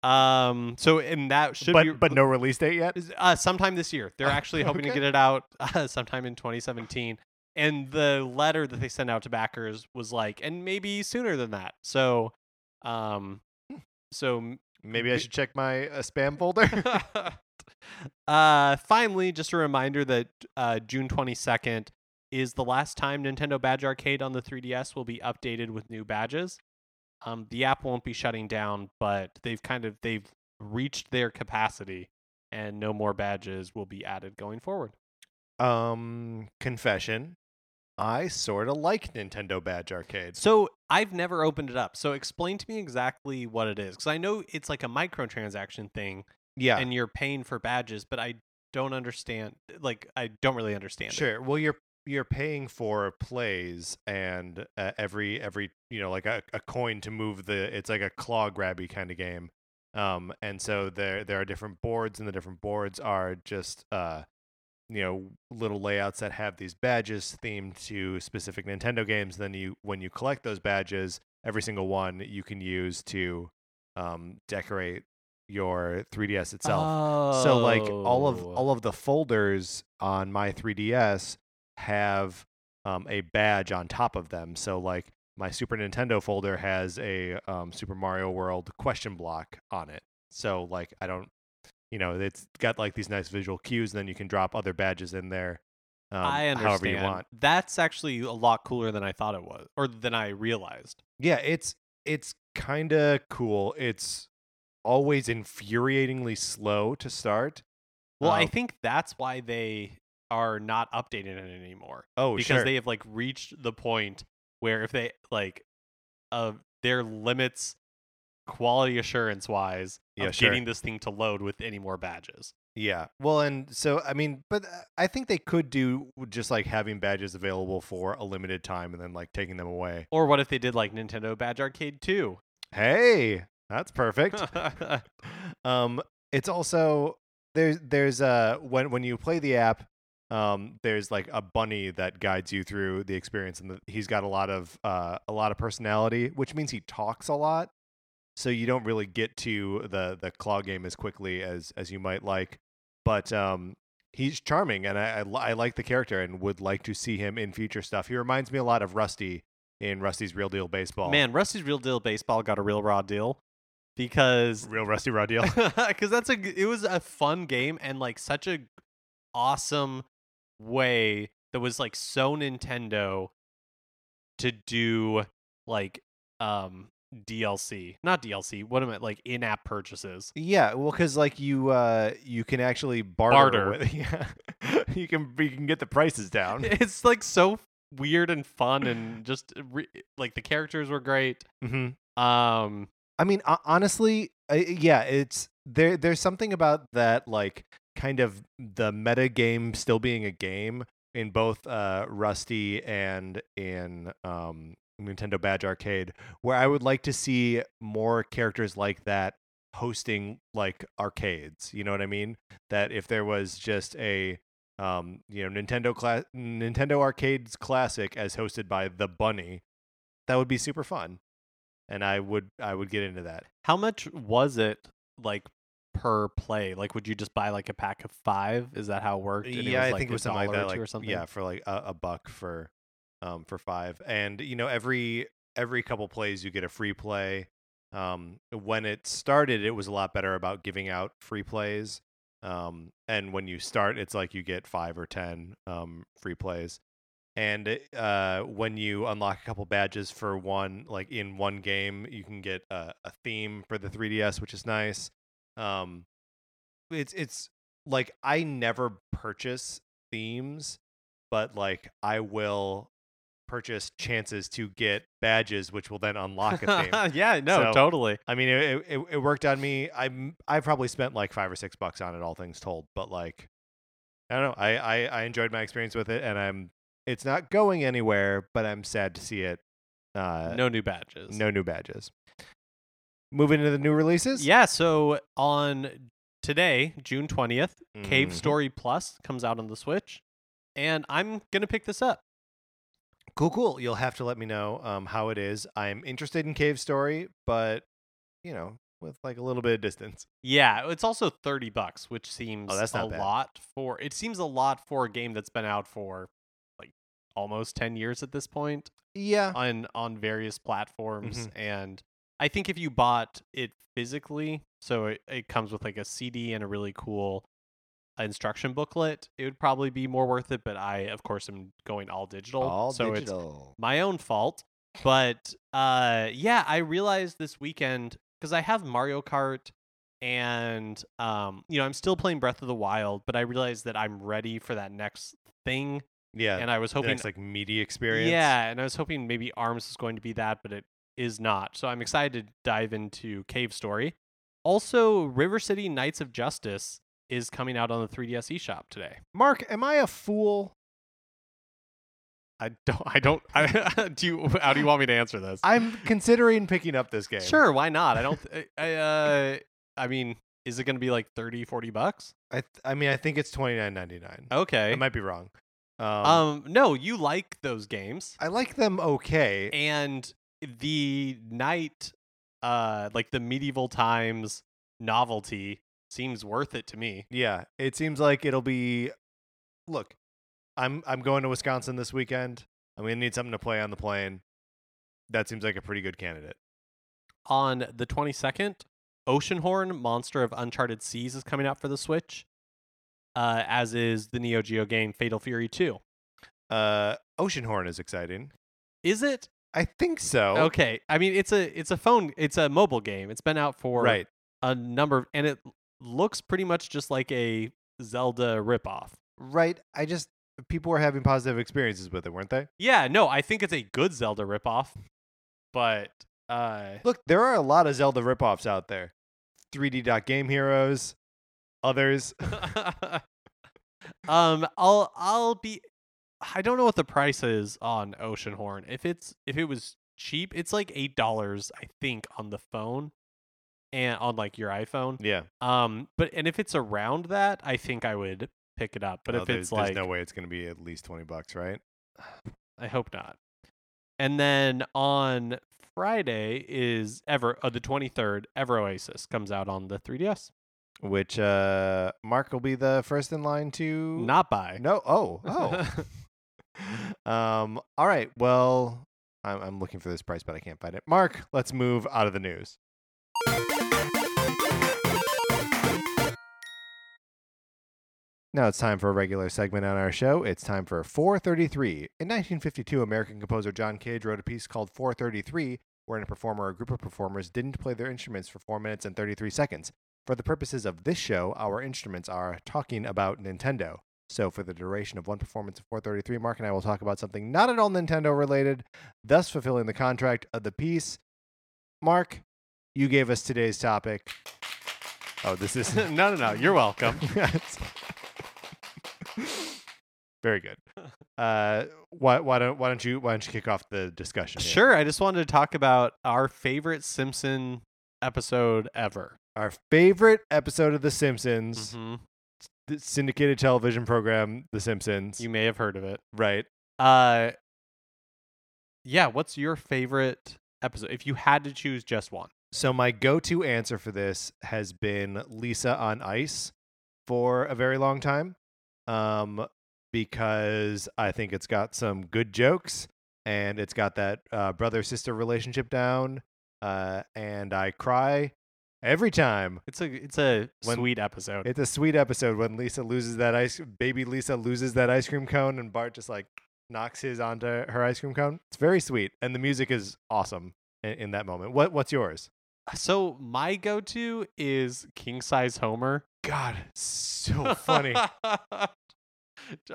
Um. So, and that should but be, but no release date yet. uh, sometime this year. They're Oh, actually <laughs> hoping to get it out uh, <laughs> sometime in 2017. And the letter that they sent out to backers was like, and maybe sooner than that. So, um, Hmm. so Maybe I should check my uh, spam folder. <laughs> <laughs> uh, finally, just a reminder that uh, June 22nd is the last time Nintendo Badge Arcade on the 3DS will be updated with new badges. Um, the app won't be shutting down, but they've kind of they've reached their capacity, and no more badges will be added going forward. um, confession. I sort of like Nintendo Badge Arcade. So I've never opened it up. So explain to me exactly what it is, because I know it's like a microtransaction thing, Yeah. and you're paying for badges, but I don't understand. Like I don't really understand. it. Sure. Well, you're you're paying for plays and uh, every every you know like a, a coin to move the it's like a claw grabby kind of game. Um, and so there there are different boards, and the different boards are just uh, you know little layouts that have these badges themed to specific Nintendo games. Then you when you collect those badges, every single one you can use to um, decorate your 3ds itself. So like all of Oh. all of the folders on my 3DS have um, a badge on top of them. So like my Super Nintendo folder has a um, Super Mario World question block on it. So like I don't, you know, it's got like these nice visual cues, and then you can drop other badges in there. Um, I understand. However you want. That's actually a lot cooler than I thought it was, or than I realized. Yeah, it's it's kind of cool. It's always infuriatingly slow to start. Well, I Um, think that's why they are not updating it anymore Oh, because sure. they have like reached the point where if they like, uh, their limits, quality assurance wise, Yeah, of sure. getting this thing to load with any more badges. Yeah. Well, and so I mean, but uh, I think they could do just like having badges available for a limited time and then like taking them away. Or what if they did like Nintendo Badge Arcade 2? Hey, that's perfect. <laughs> <laughs> um, it's also there's there's uh when when you play the app, um, there's like a bunny that guides you through the experience, and the, he's got a lot of uh, a lot of personality, which means he talks a lot. So you don't really get to the the claw game as quickly as as you might like, but um, he's charming, and I, I I like the character, and would like to see him in future stuff. He reminds me a lot of Rusty in Rusty's Real Deal Baseball. Man, Rusty's Real Deal Baseball got a real raw deal because real Rusty Raw Deal. <laughs> because that's a it was a fun game and like such a awesome way that was like so Nintendo to do like um DLC, not DLC. What am I like in-app purchases? Yeah, well, because like you, uh, you can actually barter. Barter. With, <laughs> yeah, you can you can get the prices down. <laughs> It's like so weird and fun and just re- like the characters were great. hmm Um, I mean, ho- honestly, uh, yeah, it's there. There's something about that, like kind of the meta game still being a game in both uh, Rusty and in um, Nintendo Badge Arcade, where I would like to see more characters like that hosting like arcades. You know what I mean? That if there was just a um, you know Nintendo class Nintendo Arcades Classic as hosted by the Bunny, that would be super fun, and I would I would get into that. how much was it like per play? Like, would you just buy like a pack of five? Is that how it worked? And yeah, I like, think it was something like that, like or something. yeah, for like a, a buck for um for five, and you know every every couple plays you get a free play. Um, when it started, it was a lot better about giving out free plays. Um, and when you start, it's like you get five or ten um free plays. And uh, when you unlock a couple badges for one, like in one game, you can get a, a theme for the 3DS, which is nice. Um, it's it's like I never purchase themes, but like I will purchase chances to get badges, which will then unlock a theme. <laughs> yeah, no, So- totally. I mean, it, it it worked on me. I I probably spent like five or six bucks on it, all things told. But like, I don't know. I, I I enjoyed my experience with it, and I'm. It's not going anywhere, but I'm sad to see it. Uh, no new badges. no new badges. Moving to the new releases. Yeah, so on today, June 20th, Cave Mhm. Story Plus comes out on the Switch, and I'm going to pick this up. Cool, cool. You'll have to let me know um, how it is. I'm interested in Cave Story, but you know, with like a little bit of distance. Yeah, it's also 30 bucks, which seems Oh, that's a bad. lot for it seems a lot for a game that's been out for like almost 10 years at this point Yeah. on on various platforms Mhm. and I think if you bought it physically, so it, it comes with like a CD and a really cool instruction booklet, it would probably be more worth it, but I of course am going all digital. All so it's digital. my own fault. But uh yeah, I realized this weekend because I have Mario Kart and um you know, I'm still playing Breath of the Wild, but I realized that I'm ready for that next thing yeah. and I was hoping it's like media experience. Yeah, and I was hoping maybe Arms is going to be that, but it is not. So I'm excited to dive into Cave Story. Also, River City Knights of Justice is coming out on the 3DS eShop today. Mark, am I a fool? I don't I don't I, <laughs> do you how do you want me to answer this? I'm considering picking up this game. Sure, why not? I don't. <laughs> I, uh, I mean, is it going to be like 30, 40 bucks? I th- I mean, I think it's twenty nine ninety nine. Okay. I might be wrong. Um, um, no, you like those games, I like them okay. and the knight, uh, like the medieval times novelty seems worth it to me. Yeah, it seems like it'll be. Look, I'm I'm going to Wisconsin this weekend. I'm gonna need something to play on the plane. That seems like a pretty good candidate. On the twenty second, Oceanhorn: Monster of Uncharted Seas is coming out for the Switch. Uh, as is the Neo Geo game Fatal Fury 2. Uh, Oceanhorn is exciting. Is it? I think so. Okay. I mean, it's a it's a phone, it's a mobile game. It's been out for Right. a number of, and it looks pretty much just like a Zelda ripoff. Right. I just people were having positive experiences with it, weren't they? Yeah, no, I think it's a good Zelda ripoff, but uh Look, there are a lot of Zelda ripoffs out there. 3D Dot Game Heroes, others. <laughs> <laughs> um I'll I'll be I don't know what the price is on Oceanhorn. If it's if it was cheap, it's like $8 I think on the phone and on like your iPhone. yeah. Um but and if it's around that, I think I would pick it up. But Well, if it's like there's no way it's going to be at least 20 bucks, right? <sighs> I hope not. And then on Friday is Ever uh, the 23rd, Ever Oasis comes out on the 3DS. Which uh Mark will be the first in line to Not buy. No. Oh. Oh. <laughs> <laughs> um all right. Well, I'm I'm looking for this price but I can't find it. Mark, let's move out of the news. Now it's time for a regular segment on our show. It's time for 433. In 1952, American composer John Cage wrote a piece called 433, wherein a performer or group of performers didn't play their instruments for 4 minutes and 33 seconds. For the purposes of this show, our instruments are talking about Nintendo. So, for the duration of one performance of 433, Mark and I will talk about something not at all Nintendo related, thus fulfilling the contract of the piece. Mark, you gave us today's topic. Oh, this is <laughs> no, no, no. You're welcome. <laughs> Very good. <laughs> Uh, why, why don't why don't you why don't you kick off the discussion? here? Sure. I just wanted to talk about our favorite Simpson episode ever. Our favorite episode of The Simpsons, hmm the syndicated television program, The Simpsons. You may have heard of it. right. Uh, yeah. What's your favorite episode? If you had to choose just one. So my go-to answer for this has been Lisa on Ice for a very long time, um, because I think it's got some good jokes and it's got that uh, brother-sister relationship down, uh, and I cry every time. It's a it's a When- sweet episode. It's a sweet episode when Lisa loses that ice, baby Lisa loses that ice cream cone, and Bart just like knocks his onto her ice cream cone. It's very sweet, and the music is awesome in, in that moment. What What's yours? so my go-to is King Size Homer. God, so <laughs> funny.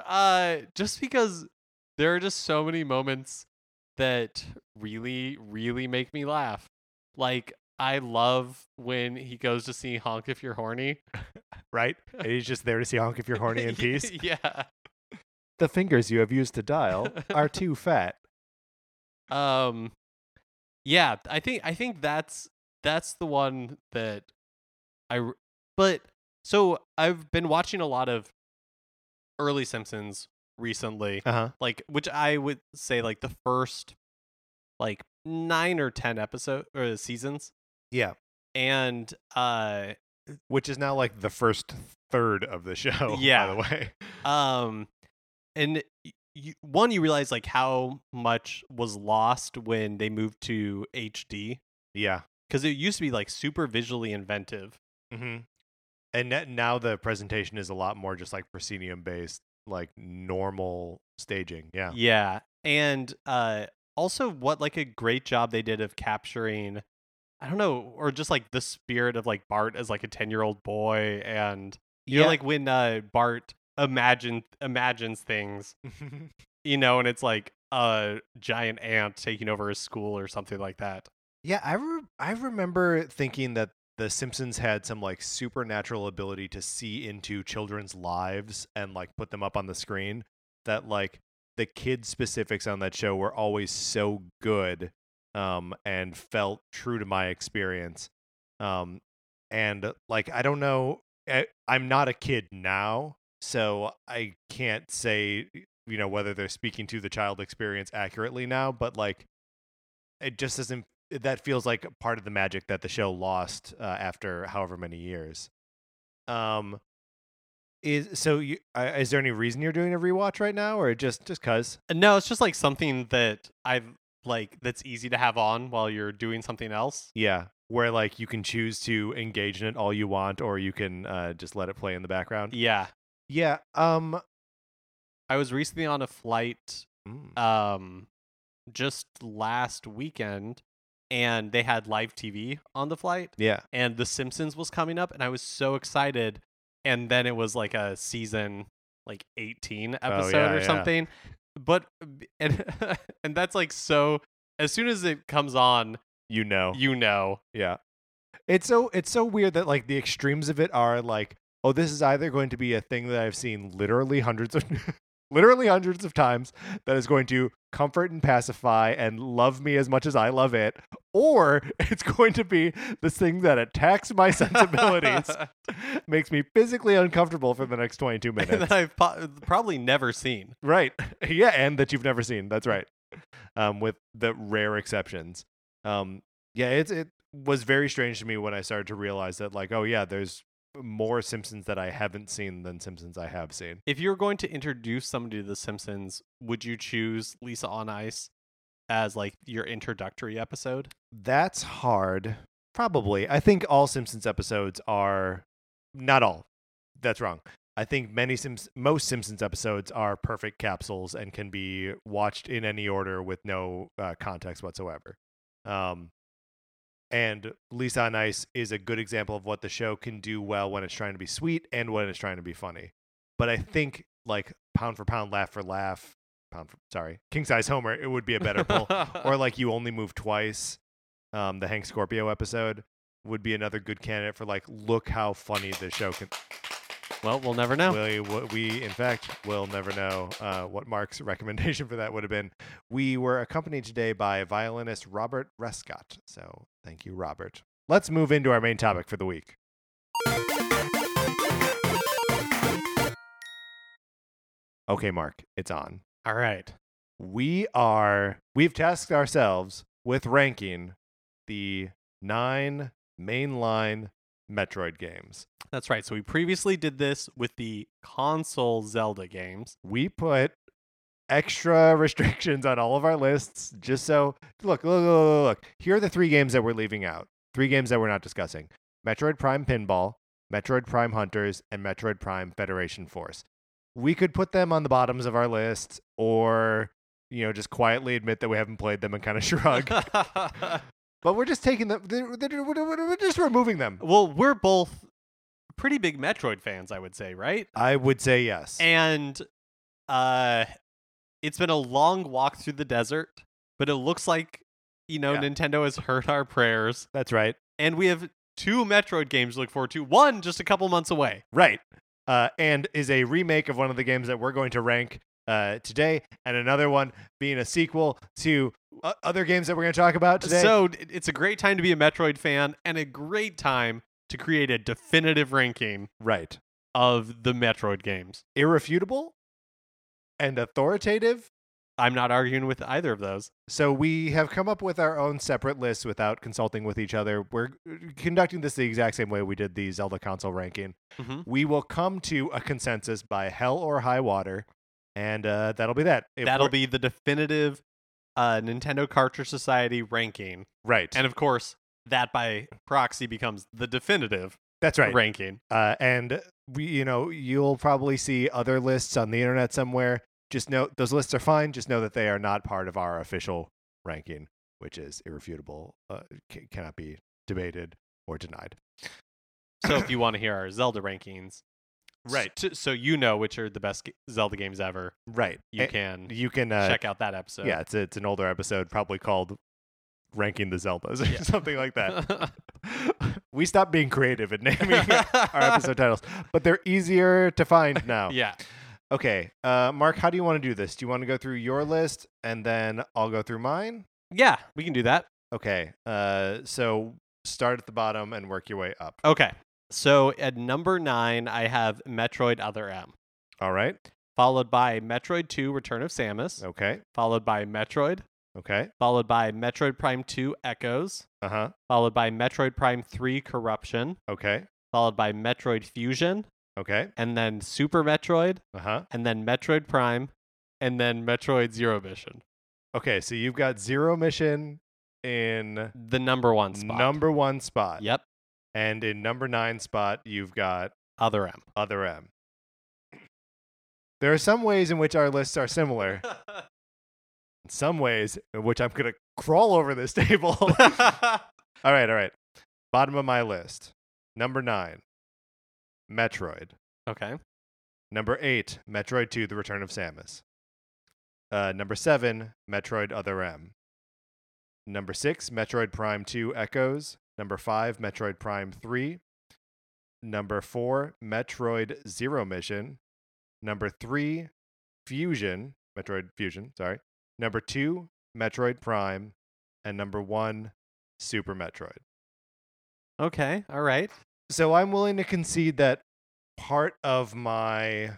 Uh, just because there are just so many moments that really, really make me laugh. Like I love when he goes to see Honk if you're horny. <laughs> right? And he's just there to see honk if you're horny <laughs> in peace. <laughs> yeah. The fingers you have used to dial are too fat. Um. Yeah, I think I think that's that's the one that I But so I've been watching a lot of early Simpsons recently. Uh huh. like which I would say like the first like nine or ten episode or seasons, Yeah. and uh Which is now like the first third of the <laughs> show. Yeah. By the way. um and you, one you realize like how much was lost when they moved to HD Yeah. because it used to be like super visually inventive. Mm-hmm. And now the presentation is a lot more just like proscenium based, like normal staging. Yeah. Yeah, and uh also what like a great job they did of capturing. I don't know, or just like the spirit of like Bart as like a ten year old boy, and you know, like when uh Bart imagine imagines things, <laughs> you know, and it's like a giant ant taking over a school or something like that. Yeah, I re- I remember thinking that the Simpsons had some like supernatural ability to see into children's lives and like put them up on the screen. That like the kid specifics on that show were always so good, um, and felt true to my experience. Um, and like I don't know, I, I'm not a kid now, so I can't say you know whether they're speaking to the child experience accurately now, but like it just doesn't that feels like part of the magic that the show lost uh, after however many years. Um, is so you, uh, is there any reason you're doing a rewatch right now, or just just cause? Uh, No, it's just like something that I've like that's easy to have on while you're doing something else. Yeah, where like you can choose to engage in it all you want, or you can uh, just let it play in the background. Yeah, Yeah. Um. I was recently on a flight mm, um just last weekend and they had live TV on the flight yeah. and The Simpsons was coming up and I was so excited and then it was like a season like 18 episode Oh, yeah, or yeah. something but and <laughs> and that's like so as soon as it comes on You know. you know Yeah. It's so it's so weird that like the extremes of it are like, oh, this is either going to be a thing that I've seen literally hundreds of literally hundreds of times that is going to comfort and pacify and love me as much as I love it, or <laughs> it's going to be this thing that attacks my sensibilities, <laughs> <laughs> makes me physically uncomfortable for the next 22 and minutes. that I've po- probably never seen. right. Yeah, and that you've never seen. That's right. Um, with the rare exceptions. Um, yeah, it's it was very strange to me when I started to realize that like, oh yeah, there's more Simpsons that I haven't seen than Simpsons I have seen. If you were going to introduce somebody to The Simpsons, would you choose Lisa on Ice as like your introductory episode? That's hard. Probably. I think all Simpsons episodes are not all. That's wrong. I think many Sims most Simpsons episodes are perfect capsules and can be watched in any order with no uh, context whatsoever. Um, and Lisa on Ice is a good example of what the show can do well when it's trying to be sweet and when it's trying to be funny. But I think like pound for pound, laugh for laugh, pound for sorry, king size Homer, it would be a better pull. or <laughs> like you only move twice. Um, the Hank Scorpio episode would be another good candidate for like, look how funny the show can. well, we'll never know. We, we, in fact, will never know uh, what Mark's <laughs> recommendation for that would have been. We were accompanied today by violinist Robert Rescott. So thank you, Robert. Let's move into our main topic for the week. Okay, Mark, it's on. All right. We are, we've tasked ourselves with ranking the nine mainline Metroid games. That's right. So we previously did this with the console Zelda games. we put extra <laughs> restrictions on all of our lists just so look, look, look, look, look. Here are the three games that we're leaving out. Three games that we're not discussing. Metroid Prime Pinball, Metroid Prime Hunters, and Metroid Prime Federation Force. We could put them on the bottoms of our list or you know, just quietly admit that we haven't played them and kind of <laughs> shrug. <laughs> but we're just taking them. They're, they're, we're we're just removing them. well, we're both pretty big Metroid fans, I would say, right? I would say yes. And uh it's been a long walk through the desert, but it looks like you know Yeah. Nintendo has heard our prayers That's right. and we have two Metroid games to look forward to. One just a couple months away. Right. Uh, and is a remake of one of the games that we're going to rank uh, today, and another one being a sequel to uh, other games that we're going to talk about today. So it's a great time to be a Metroid fan and a great time to create a definitive ranking right. of the Metroid games. Irrefutable and authoritative. I'm not arguing with either of those. So we have come up with our own separate lists without consulting with each other. We're uh, conducting this the exact same way we did the Zelda console ranking. Mhm. We will come to a consensus by hell or high water, and uh, that'll be that. If That'll be the definitive uh, Nintendo Cartridge Society ranking. right. And of course, that by proxy becomes the definitive That's right. ranking. Uh, and we, you know, you'll probably see other lists on the internet somewhere. Just know those lists are fine. Just know that they are not part of our official ranking, which is irrefutable, uh, c- cannot be debated or denied. So if <coughs> you want to hear our Zelda rankings, Right. s- t- so you know which are the best g- Zelda games ever, Right. you can you can uh, check out that episode. Yeah, it's a, it's an older episode, probably called "Ranking the Zeldas" or Yeah. <laughs> something like that. <laughs> we stopped being creative in naming <laughs> our episode titles, but they're easier to find now. yeah. Okay, uh, Mark, how do you want to do this? Do you want to go through your list and then I'll go through mine? Yeah, we can do that. Okay, uh, so start at the bottom and work your way up. Okay. So at number nine, I have Metroid Other M, All right. followed by Metroid 2 Return of Samus, Okay. followed by Metroid, Okay. followed by Metroid Prime 2 Echoes, Uh huh. followed by Metroid Prime 3 Corruption, Okay. followed by Metroid Fusion, Okay. and then Super Metroid, Uh huh. and then Metroid Prime, and then Metroid Zero Mission. Okay. So you've got zero mission in The number one spot. number one spot. Yep. And in number nine spot, you've got Other M. other M. There are some ways in which our lists are similar, in <laughs> some ways in which I'm going to crawl over this <laughs> table. <laughs> all right, all right. Bottom of my list. Number nine, Metroid. okay. Number eight, Metroid 2 The Return of Samus. Uh, number seven, Metroid Other M. Number six, Metroid Prime 2 Echoes. Number five, Metroid Prime 3. Number four, Metroid Zero Mission. Number three, Fusion, Metroid Fusion, sorry. Number two, Metroid Prime, and number one, Super Metroid. Okay. All right. So I'm willing to concede that part of my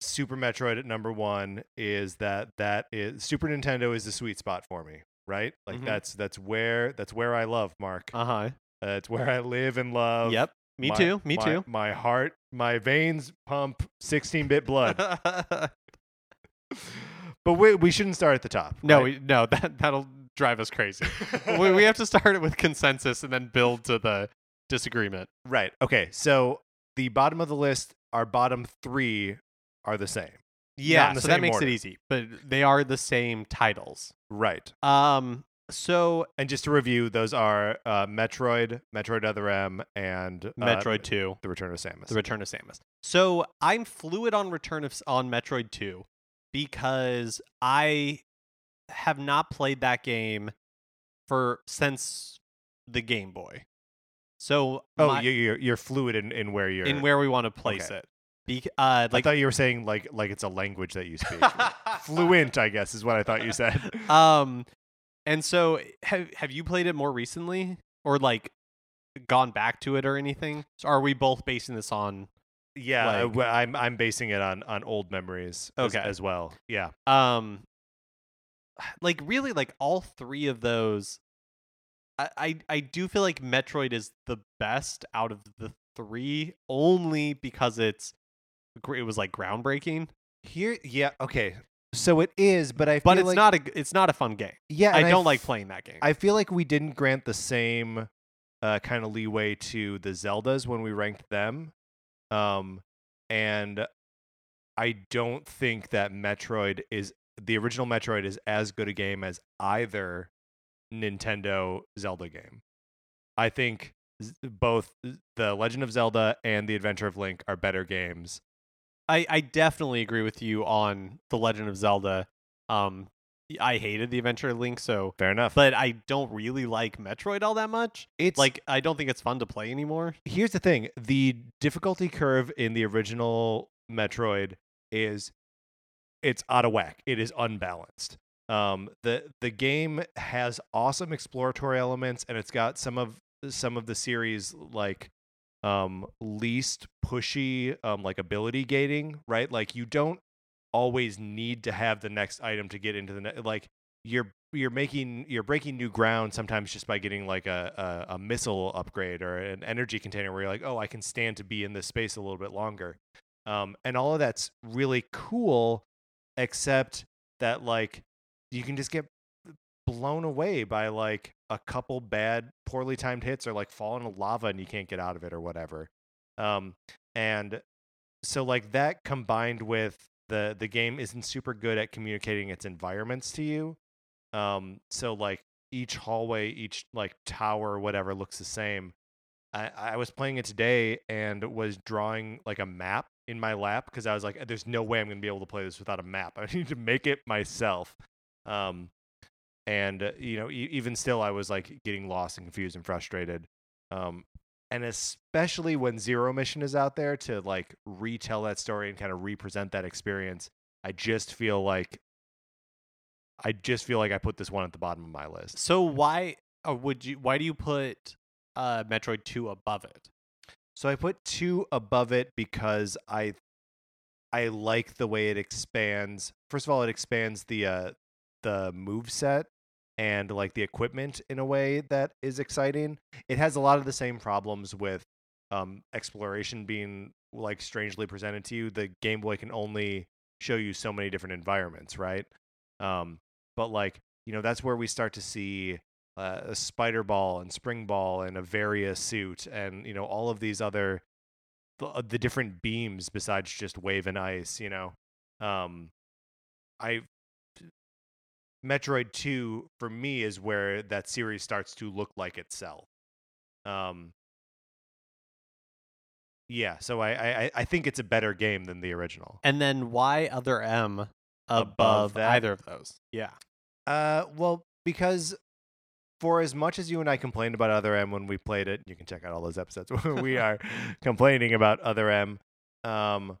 Super Metroid at number one is that that is Super Nintendo is the sweet spot for me, right? Like Mhm. that's that's where that's where I love Mark. Uh huh. That's where I live and love. Yep. Me My- too. Me my- too. My heart, my veins pump 16-bit blood. <laughs> but we we shouldn't start at the top. no, right? we, no. That that'll drive us crazy. <laughs> we, we have to start it with consensus and then build to the disagreement. right. Okay. So the bottom of the list, our bottom three are the same. Yeah. the So that makes order. it easy, but they are the same titles. Right. Um. So And just to review, those are uh, Metroid, Metroid Other M, and uh, Metroid Two. The Return of Samus. The Return of Samus. So I'm fluid on Return of on Metroid 2 because I have not played that game for since the Game Boy. So oh, my- you- you're you're fluid in, in where you're. in where we want to place Okay. it. Be- uh, I like thought you were saying like like it's a language that you speak. <laughs> Fluent, I guess, is what I thought you said. <laughs> um, and so have have you played it more recently or like gone back to it or anything? So are we both basing this on? Yeah, Like- I'm I'm basing it on on old memories as, Okay. as well. Yeah. um like really like all three of those I, I i do feel like metroid is the best out of the three only because it's it was like groundbreaking Here, yeah, okay. So it is, but I feel but it's like, not a. it's not a fun game Yeah, i don't f- like playing that game I feel like we didn't grant the same uh, kind of leeway to the Zeldas when we ranked them, um, and I don't think that Metroid is the original Metroid is as good a game as either Nintendo Zelda game. I think both the Legend of Zelda and the Adventure of Link are better games. I, I definitely agree with you on the legend of zelda um i hated the adventure of link so Fair enough. but i don't really like metroid all that much it's like i don't think it's fun to play anymore here's the thing the difficulty curve in the original metroid is it's out of whack it is unbalanced um the the game has awesome exploratory elements and it's got some of some of the series like um least pushy um like ability gating right? Like you don't always need to have the next item to get into the ne- like you're you're making you're breaking new ground sometimes just by getting like a, a a missile upgrade or an energy container where you're like oh I can stand to be in this space a little bit longer. Um and all of that's really cool except that like you can just get blown away by like a couple bad poorly timed hits or like fall into lava and you can't get out of it or whatever um and so like that combined with the the game isn't super good at communicating its environments to you um so like each hallway each like tower whatever looks the same I, I was playing it today and was drawing like a map in my lap because I was like, there's no way I'm to be able to play this without a map. I <laughs> need to make it myself. Um, and, uh, you know, e- even still, I was like getting lost and confused and frustrated. Um, and especially when Zero Mission is out there to like retell that story and kind of represent that experience, I just feel like I just feel like I put this one at the bottom of my list. So why would you why do you put uh Metroid 2 above it? So I put two above it because I I like the way it expands. First of all, it expands the uh the move set and like the equipment in a way that is exciting. It has a lot of the same problems with um exploration being like strangely presented to you. The Game Boy can only show you so many different environments, right? Um but like, you know, that's where we start to see uh, a spider ball and spring ball and a varia suit and you know all of these other the, uh, the different beams besides just wave and ice you know um i metroid 2 for me is where that series starts to look like itself um yeah so i i i think it's a better game than the original And then why other M above, Above either of those? Yeah. Uh, well, because for as much as you and I complained about Other M when we played it, you can check out all those episodes <laughs> where we are <laughs> complaining about Other M. Um,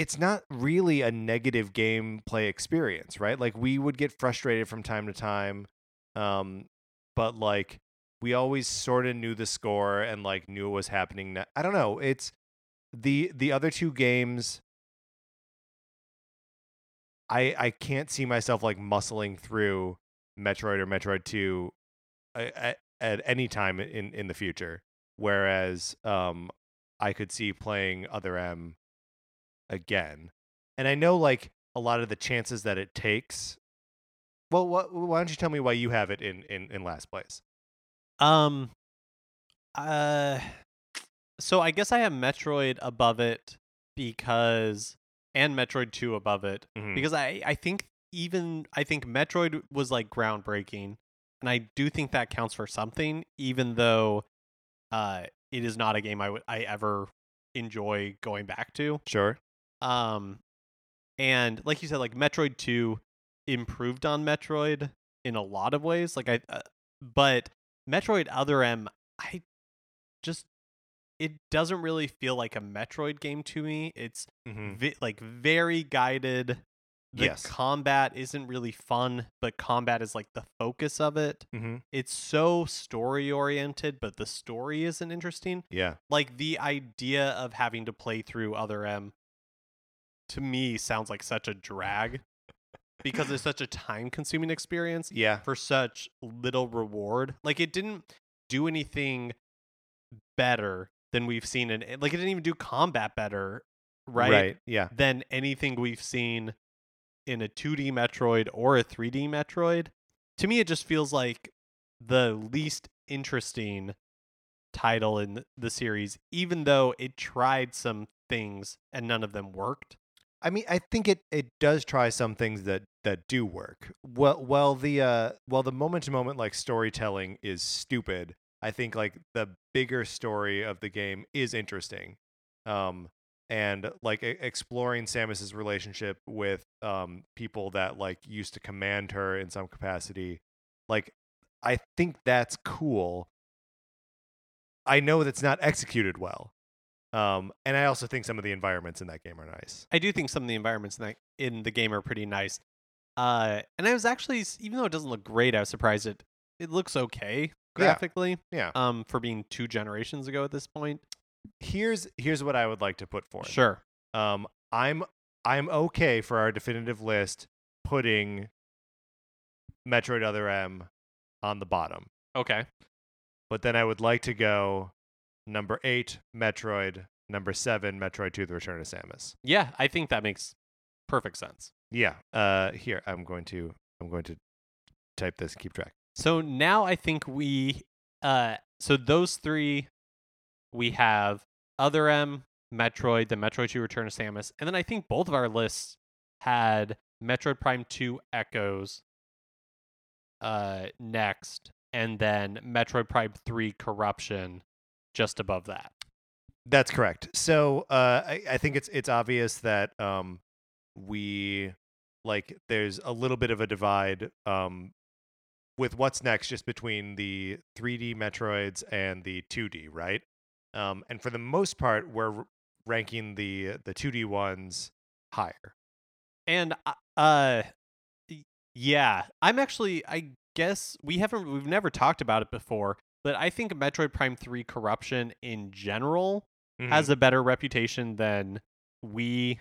it's not really a negative gameplay experience, right? Like we would get frustrated from time to time, um, but like we always sort of knew the score and like knew what was happening. I don't know. It's the the other two games. I I can't see myself like muscling through Metroid or Metroid Two at, at any time in in the future. Whereas um, I could see playing Other M again, and I know like a lot of the chances that it takes. Well, what, why don't you tell me why you have it in in in last place? Um, uh, so I guess I have Metroid above it because, and Metroid Two above it Mhm. because I I think even I think Metroid was like groundbreaking, and I do think that counts for something, even though, uh, it is not a game I would I ever enjoy going back to. Sure. Um, and like you said, like Metroid Two improved on Metroid in a lot of ways. Like I, uh, but Metroid Other M, I just it doesn't really feel like a Metroid game to me. It's Mm-hmm. vi- like very guided. The Yes. combat isn't really fun, but combat is like the focus of it. Mm-hmm. It's so story oriented, but the story isn't interesting Yeah. like the idea of having to play through other m to me sounds like such a drag because it's such a time consuming experience Yeah. for such little reward like it didn't do anything better than we've seen in eh, like it didn't even do combat better right, Yeah. than anything we've seen in a 2D Metroid or a 3D Metroid. To me, it just feels like the least interesting title in the series, even though it tried some things and none of them worked. I mean, I think it it does try some things that that do work. Well, well, the uh, well, the moment to moment like storytelling is stupid. I think like the bigger story of the game is interesting, um, and like e- exploring Samus's relationship with um people that like used to command her in some capacity. Like, I think that's cool. I know that's not executed well. Um, and I also think some of the environments in that game are nice. I do think some of the environments in, that, in the game are pretty nice. Uh, and I was actually, even though it doesn't look great, I was surprised it it looks okay Yeah. graphically. Yeah. Um, for being two generations ago at this point. Here's here's what I would like to put forth. Sure. Um, I'm I'm okay for our definitive list putting Metroid Other M on the bottom, Okay. but then I would like to go number eight Metroid, number seven Metroid Two: The Return of Samus. Yeah, I think that makes perfect sense. Yeah. Uh, here I'm going to I'm going to type this. Keep track. So now I think we uh so those three we have Other M, Metroid, the Metroid 2 Return of Samus, and then I think both of our lists had Metroid Prime 2 Echoes uh next and then Metroid Prime 3 Corruption just above that. That's correct. So uh, I, I think it's it's obvious that um, we like there's a little bit of a divide um, with what's next, just between the 3D Metroids and the 2D, right? Um, and for the most part, we're ranking the the 2D ones higher. And uh, uh yeah, I'm actually I guess we haven't we've never talked about it before, but I think Metroid Prime 3 Corruption in general Mm-hmm. has a better reputation than we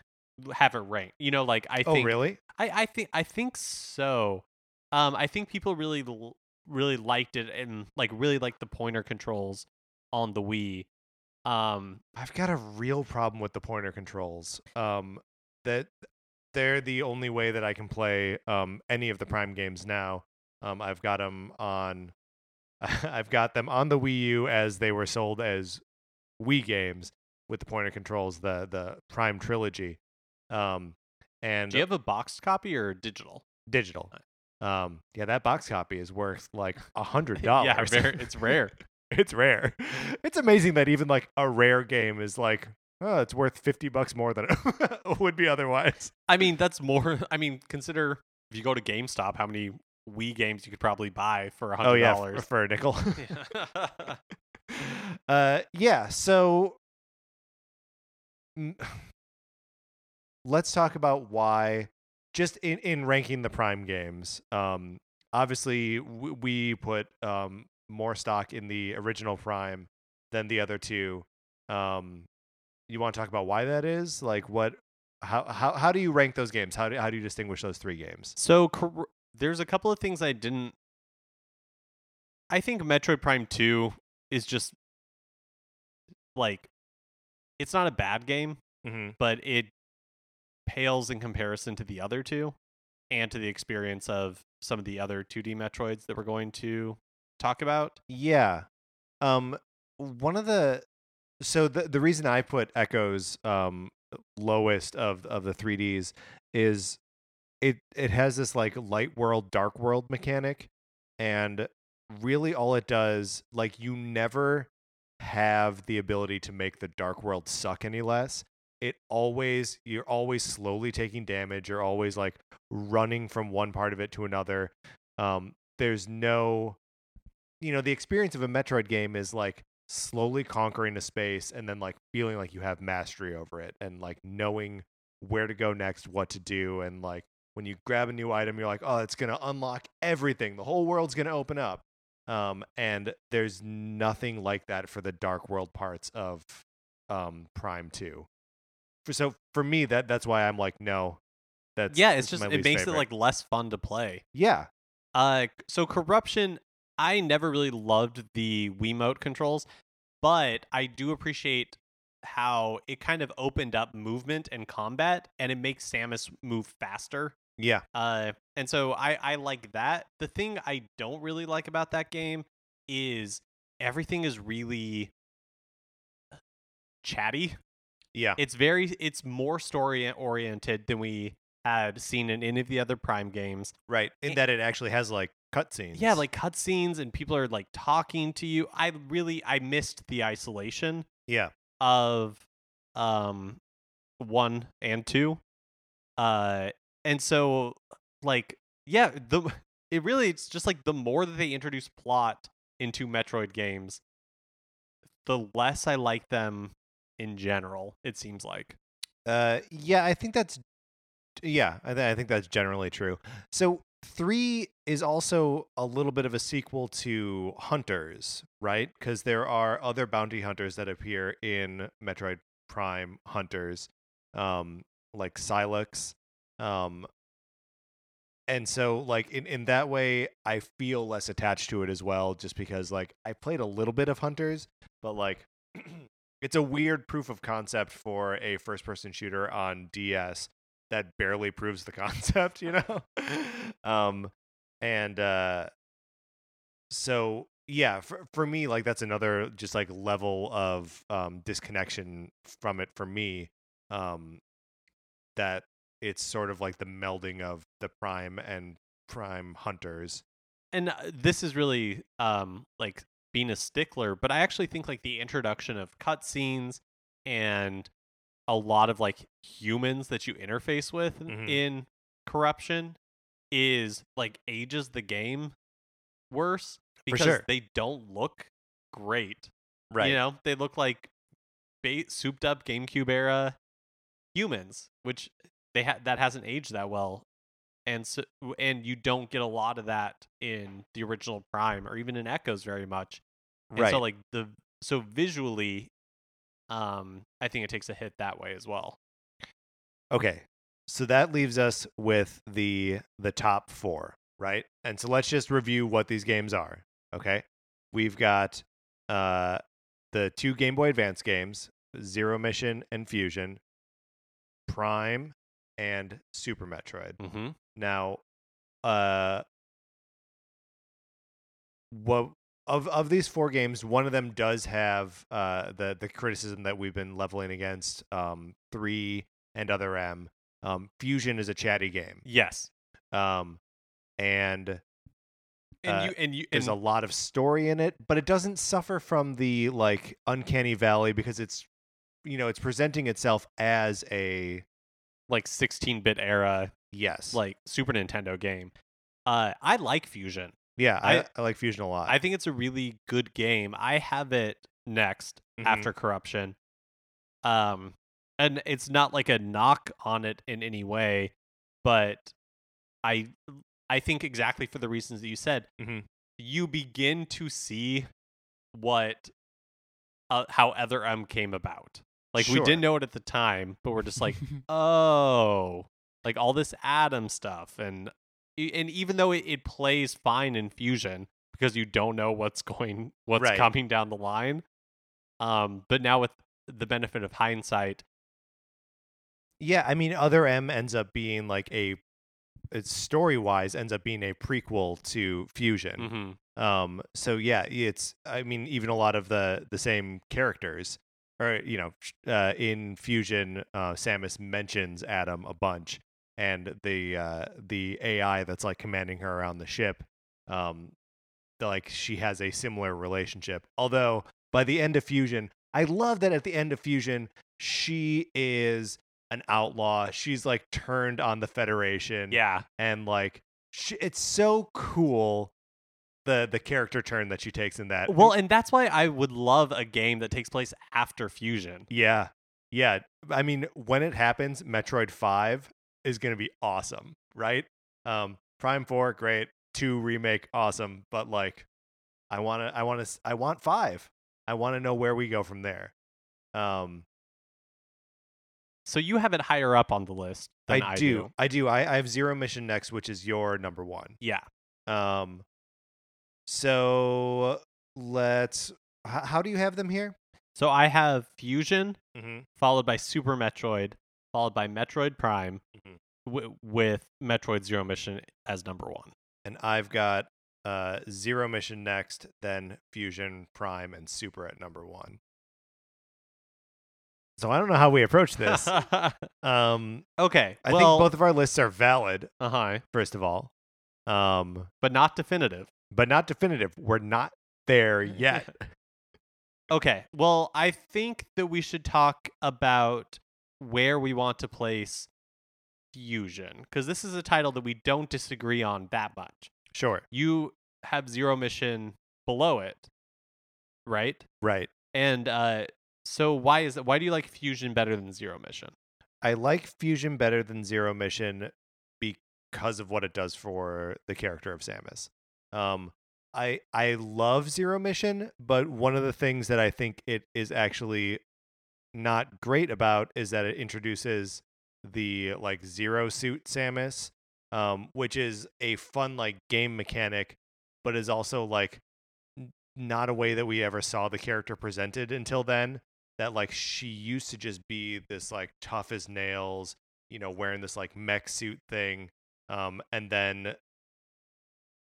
have it ranked. You know, like I oh, think really? I, I think I think so. Um, I think people really really liked it and like really liked the pointer controls on the Wii. Um, I've got a real problem with the pointer controls. Um, that they're the only way that I can play um, any of the Prime games now. Um, I've got them on. <laughs> I've got them on the Wii U as they were sold as Wii games with the pointer controls, the the Prime trilogy, um, and do you have a boxed copy or digital? digital. Um, yeah, that box copy is worth like <laughs> a hundred dollars. yeah, it's rare. <laughs> it's rare. It's amazing that even like a rare game is like, oh, it's worth fifty bucks more than it would be otherwise. I mean, that's more. I mean, consider if you go to GameStop, how many Wii games you could probably buy for a Oh hundred yeah, f- dollars. for a nickel. <laughs> <laughs> Yeah. <laughs> uh, yeah. So, <sighs> let's talk about why. Just in in ranking the Prime games, um, obviously w- we put um more stock in the original Prime than the other two. Um, you want to talk about why that is? Like, what? How how how do you rank those games? How do how do you distinguish those three games? So cor- there's a couple of things I didn't. I think Metroid Prime Two is just like, it's not a bad game, Mm-hmm. but it pales in comparison to the other two, and to the experience of some of the other 2D Metroids that we're going to talk about. Yeah. Um one of the so the the reason I put Echoes um lowest of of the 3Ds is it it has this like light world dark world mechanic and really all it does like you never have the ability to make the dark world suck any less. It always you're always slowly taking damage you're always like running from one part of it to another. Um there's no you know the experience of a metroid game is like slowly conquering a space and then like feeling like you have mastery over it and like knowing where to go next what to do and like when you grab a new item you're like oh it's going to unlock everything the whole world's going to open up um and there's nothing like that for the dark world parts of um prime 2 for so for me that that's why i'm like no that's yeah, it's just it makes favorite. it like less fun to play. yeah Uh, so corruption, I never really loved the Wiimote controls, but I do appreciate how it kind of opened up movement and combat, and it makes Samus move faster. Yeah Uh, and so I I like that. The thing I don't really like about that game is everything is really chatty. yeah It's very it's more story oriented than we had seen in any of the other Prime games. right in it- that it actually has like cutscenes Yeah, like cutscenes and people are like talking to you. I really I missed the isolation yeah of um one and two. Uh and so like yeah, the <laughs> it really it's just like the more that they introduce plot into Metroid games, the less I like them in general, it seems like. Uh, yeah, I think that's yeah, I, th- I think that's generally true. So three is also a little bit of a sequel to Hunters, right? Because there are other bounty hunters that appear in Metroid Prime Hunters, um, like Sylux, um, and so like in in that way, I feel less attached to it as well, just because like I played a little bit of Hunters, but like. <clears throat> It's a weird proof of concept for a first person shooter on DS that barely proves the <laughs> concept, you know? um and uh so yeah, for for me like that's another just like level of um disconnection from it for me um that it's sort of like the melding of the prime and prime hunters. and uh, this is really um like being a stickler but i actually think like the introduction of cutscenes and a lot of like humans that you interface with Mhm. in corruption is like ages the game worse because sure. they don't look great Right. you know they look like ba- souped up gamecube era humans which they ha- that hasn't aged that well and so and you don't get a lot of that in the original prime or even in echoes very much and right. so like the so visually um i think it takes a hit that way as well Okay. So that leaves us with the the top 4, right? And so let's just review what these games are, okay? We've got uh the two Game Boy Advance games, Zero Mission and Fusion, Prime and Super Metroid. mm-hmm. Now, uh what of of these four games, one of them does have uh the the criticism that we've been leveling against um 3 and other M. Um Fusion is a chatty game. yes Um and and Uh, you and you there's and a lot of story in it, but it doesn't suffer from the like uncanny valley because it's you know, it's presenting itself as a like 16-bit era yes. like super nintendo game uh i like fusion yeah, I, I- I like Fusion a lot. i think it's a really good game i have it next Mhm. after corruption um and it's not like a knock on it in any way, but I I think exactly for the reasons that you said, mm-hmm. you begin to see what uh, how Other M came about. Like we didn't know it at the time, but we're just like, <laughs> oh, like all this Adam stuff, and and even though it, it plays fine in Fusion because you don't know what's going, what's Right. coming down the line, um, but now with the benefit of hindsight, Yeah, I mean, Other M ends up being like a, it's story wise ends up being a prequel to Fusion. mhm, Um, so yeah, it's I mean, even a lot of the the same characters, or you know, uh, in Fusion, uh, Samus mentions Adam a bunch, and the uh, the AI that's like commanding her around the ship, um, like she has a similar relationship. Although by the end of Fusion, I love that at the end of Fusion, she is an outlaw. She's like turned on the Federation yeah, and like sh- it's so cool the the character turn that she takes in that. well, and that's why I would love a game that takes place after Fusion. yeah, yeah. I mean, when it happens, Metroid Five is gonna be awesome, right? Um, Prime Four, great. Two remake, awesome. But like, I wanna, I wanna, I want five. I want to know where we go from there. Um, So you have it higher up on the list than I, I do, I do. I, I have Zero Mission next, which is your number one. Yeah. Um, so let's. H- how do you have them here? So I have Fusion, Mm-hmm. followed by Super Metroid, followed by Metroid Prime, Mhm. wi- with Metroid Zero Mission as number one. And I've got uh, Zero Mission next, then Fusion, Prime, and Super at number one. So I don't know how we approach this. <laughs> um, okay. I well, think both of our lists are valid. Uh huh. First of all, um, But not definitive. But not definitive. We're not there yet. <laughs> Okay. Well, I think that we should talk about where we want to place Fusion because this is a title that we don't disagree on that much. sure. You have Zero Mission below it, right? Right. And uh, so why is it? Why do you like Fusion better than Zero Mission? I like Fusion better than Zero Mission because of what it does for the character of Samus. Um, I I love Zero Mission, but one of the things that I think it is actually not great about is that it introduces the like zero suit Samus, um, which is a fun like game mechanic, but is also like not a way that we ever saw the character presented until then. That like she used to just be this like tough as nails, you know, wearing this like mech suit thing, um, and then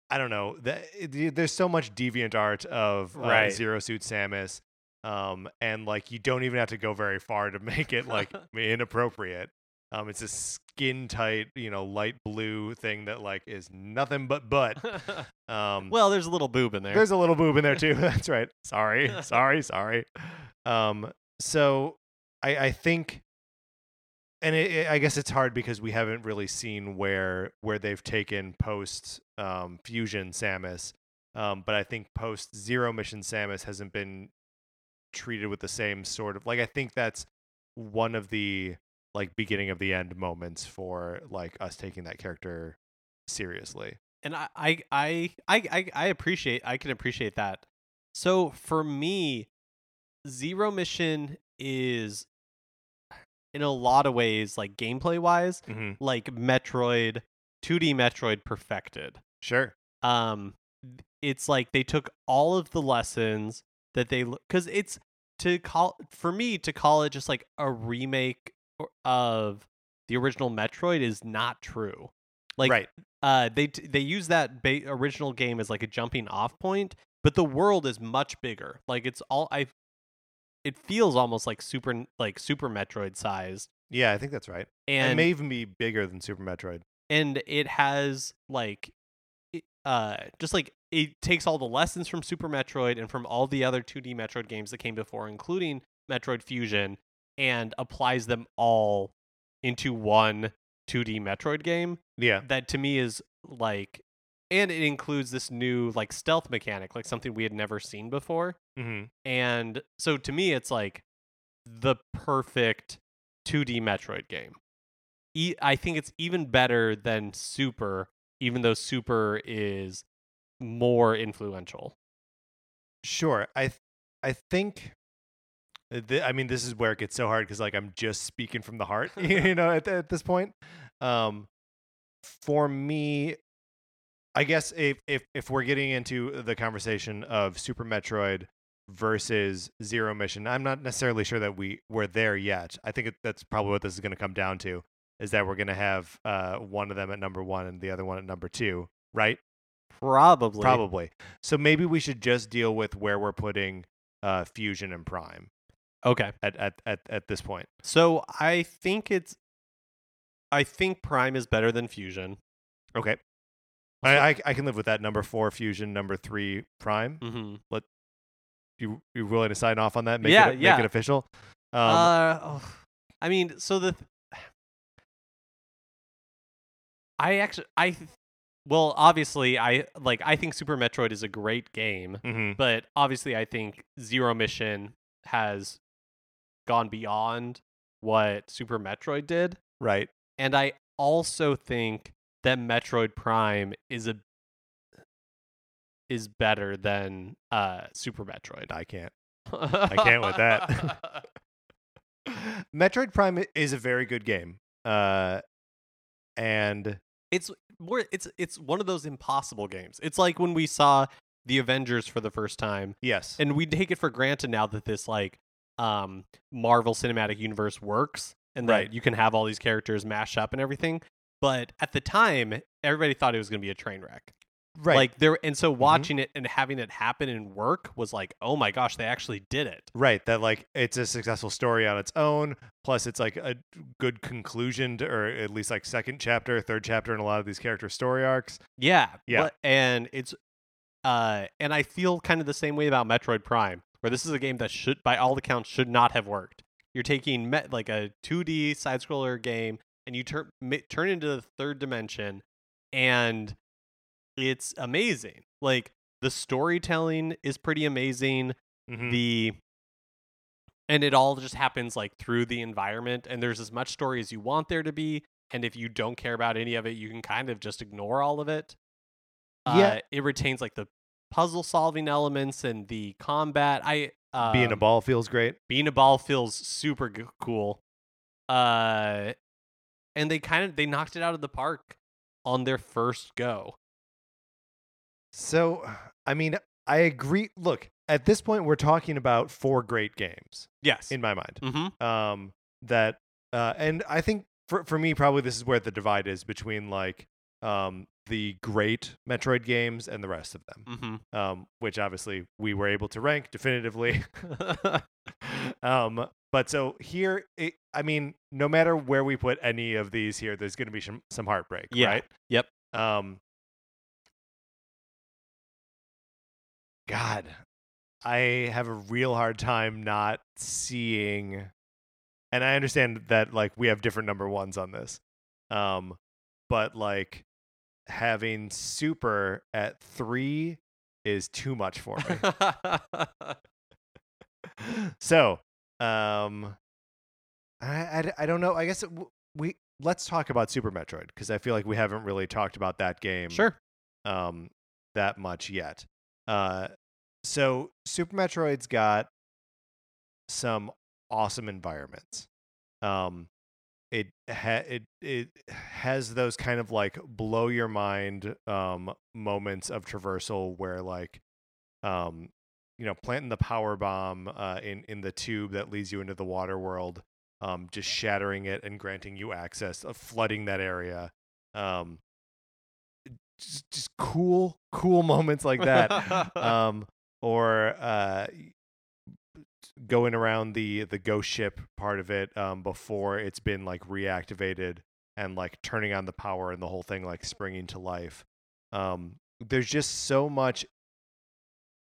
I don't know. That, it- there's so much deviant art of uh, Right. Zero Suit Samus, um, and like you don't even have to go very far to <laughs> make it like <laughs> inappropriate. Um, it's a skin tight, you know, light blue thing that like is nothing but butt. <laughs> Um, well, there's a little boob in there. there's a little boob in there too. That's right. Sorry, sorry, sorry. Um, so I, I think, and it, it- I guess it's hard because we haven't really seen where where they've taken post um, fusion Samus. Um, but I think post zero mission Samus hasn't been treated with the same sort of like. I think that's one of the like beginning of the end moments for like us taking that character seriously. and I, I I I I I appreciate I can appreciate that. So for me, Zero Mission is in a lot of ways like gameplay wise, Mm-hmm. like Metroid 2D Metroid perfected. Sure. Um it's like they took all of the lessons that they cuz it's to call for me to call it just like a remake of the original Metroid is not true. Like right. uh they they use that ba- original game as like a jumping off point but the world is much bigger like it's all i it feels almost like super like super metroid sized Yeah, I think that's right. And, it may even be bigger than Super Metroid. and it has like uh just like it takes all the lessons from super metroid and from all the other 2d metroid games that came before including metroid fusion and applies them all into one 2d metroid game Yeah. that to me is like and it includes this new like stealth mechanic like something we had never seen before Mm-hmm. and so to me it's like the perfect 2D Metroid game. E- I think it's even better than Super, even though Super is more influential. Sure. I th- I think th- I mean this is where it gets so hard cuz like I'm just speaking from the heart, <laughs> you <laughs> know, at, at this point. Um for me I guess if if if we're getting into the conversation of Super Metroid versus Zero Mission, I'm not necessarily sure that we we're there yet. I think that's probably what this is going to come down to is that we're going to have uh one of them at number 1 and the other one at number 2, right? Probably. Probably. So maybe we should just deal with where we're putting uh, Fusion and Prime Okay. at, at, at, at this point. So I think it's. I think Prime is better than Fusion. Okay. I, I, I can live with that. Number four, Fusion. Number three, Prime. Mm-hmm. You you willing to sign off on that? Make Yeah, it, yeah. Make it official. Um, uh, oh, I mean, so the. Th- I actually, I, th- well, obviously, I like. I think Super Metroid is a great game, mhm. but obviously, I think Zero Mission has gone beyond what Super Metroid did, Right. and I also think that Metroid Prime is a is better than uh Super Metroid. I can't. I can't with that. <laughs> <laughs> Metroid Prime is a very good game. Uh, and it's more it's it's one of those impossible games. It's like when we saw the Avengers for the first time yes, and we take it for granted now that this like um Marvel Cinematic Universe works and that Right. you can have all these characters mash up and everything. But at the time, everybody thought it was going to be a train wreck. right. Like there and so watching it and having it happen and work was like, "Oh my gosh, they actually did it." Right, that like it's a successful story on its own. Plus, it's like a good conclusion to, or at least like second chapter, third chapter in a lot of these character story arcs. Yeah. Yeah. but- and it's uh and I feel kind of the same way about Metroid Prime, where this is a game that should by all accounts should not have worked. You're taking met, like a 2D side scroller game and you turn turn into the third dimension and it's amazing. Like the storytelling is pretty amazing. Mhm. The and it all just happens like through the environment and there's as much story as you want there to be and if you don't care about any of it you can kind of just ignore all of it Yeah. uh, it retains like the puzzle solving elements and the combat i um, Being a ball feels great. being a ball feels super g- cool uh and they kind of they knocked it out of the park on their first go So, I mean, I agree. Look, at this point, we're talking about four great games yes in my mind. mm-hmm. Um, that, uh, and I think for for me, probably this is where the divide is between like um the great Metroid games and the rest of them. Mm-hmm. Um, which obviously we were able to rank definitively. <laughs> um, but so here, it, I mean, no matter where we put any of these here, there's going to be some some heartbreak, Yeah. right? Yep. Um, God, I have a real hard time not seeing, and I understand that like we have different number ones on this, um, but like having super at three is too much for me. <laughs> so, um, I, I, I don't know. I guess it, we let's talk about Super Metroid because I feel like we haven't really talked about that game sure um that much yet. Uh, so Super Metroid's got some awesome environments. Um, it ha- it it has those kind of like blow your mind um moments of traversal where like um you know planting the power bomb uh in in the tube that leads you into the water world um just shattering it and granting you access of flooding that area um just, just cool cool <laughs> moments like that <laughs> um or uh going around the the ghost ship part of it um before it's been like reactivated and like turning on the power and the whole thing like springing to life um there's just so much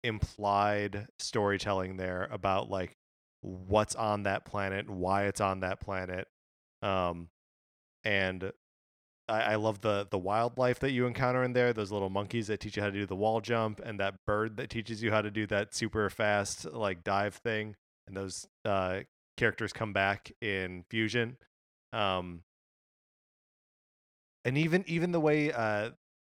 implied storytelling there about like what's on that planet why it's on that planet um and I, I love the the wildlife that you encounter in there. Those little monkeys that teach you how to do the wall jump, and that bird that teaches you how to do that super fast like dive thing, and those uh, characters come back in Fusion. Um, and even even the way uh,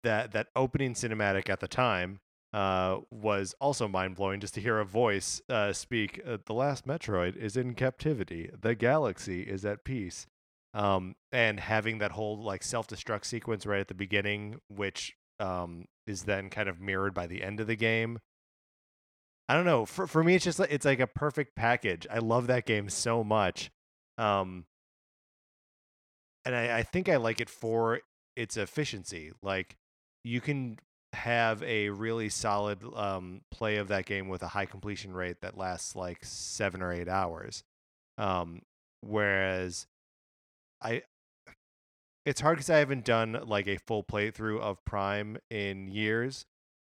that that opening cinematic at the time uh, was also mind blowing. Just to hear a voice uh, speak, uh, "The last Metroid is in captivity. The galaxy is at peace." Um, and having that whole like self destruct sequence right at the beginning, which um, is then kind of mirrored by the end of the game. I don't know. For for me, it's just like it's like a perfect package. I love that game so much. Um, and I, I think I like it for its efficiency. Like you can have a really solid um, play of that game with a high completion rate that lasts like seven or eight hours. Um, whereas I, it's hard because I haven't done like a full playthrough of Prime in years.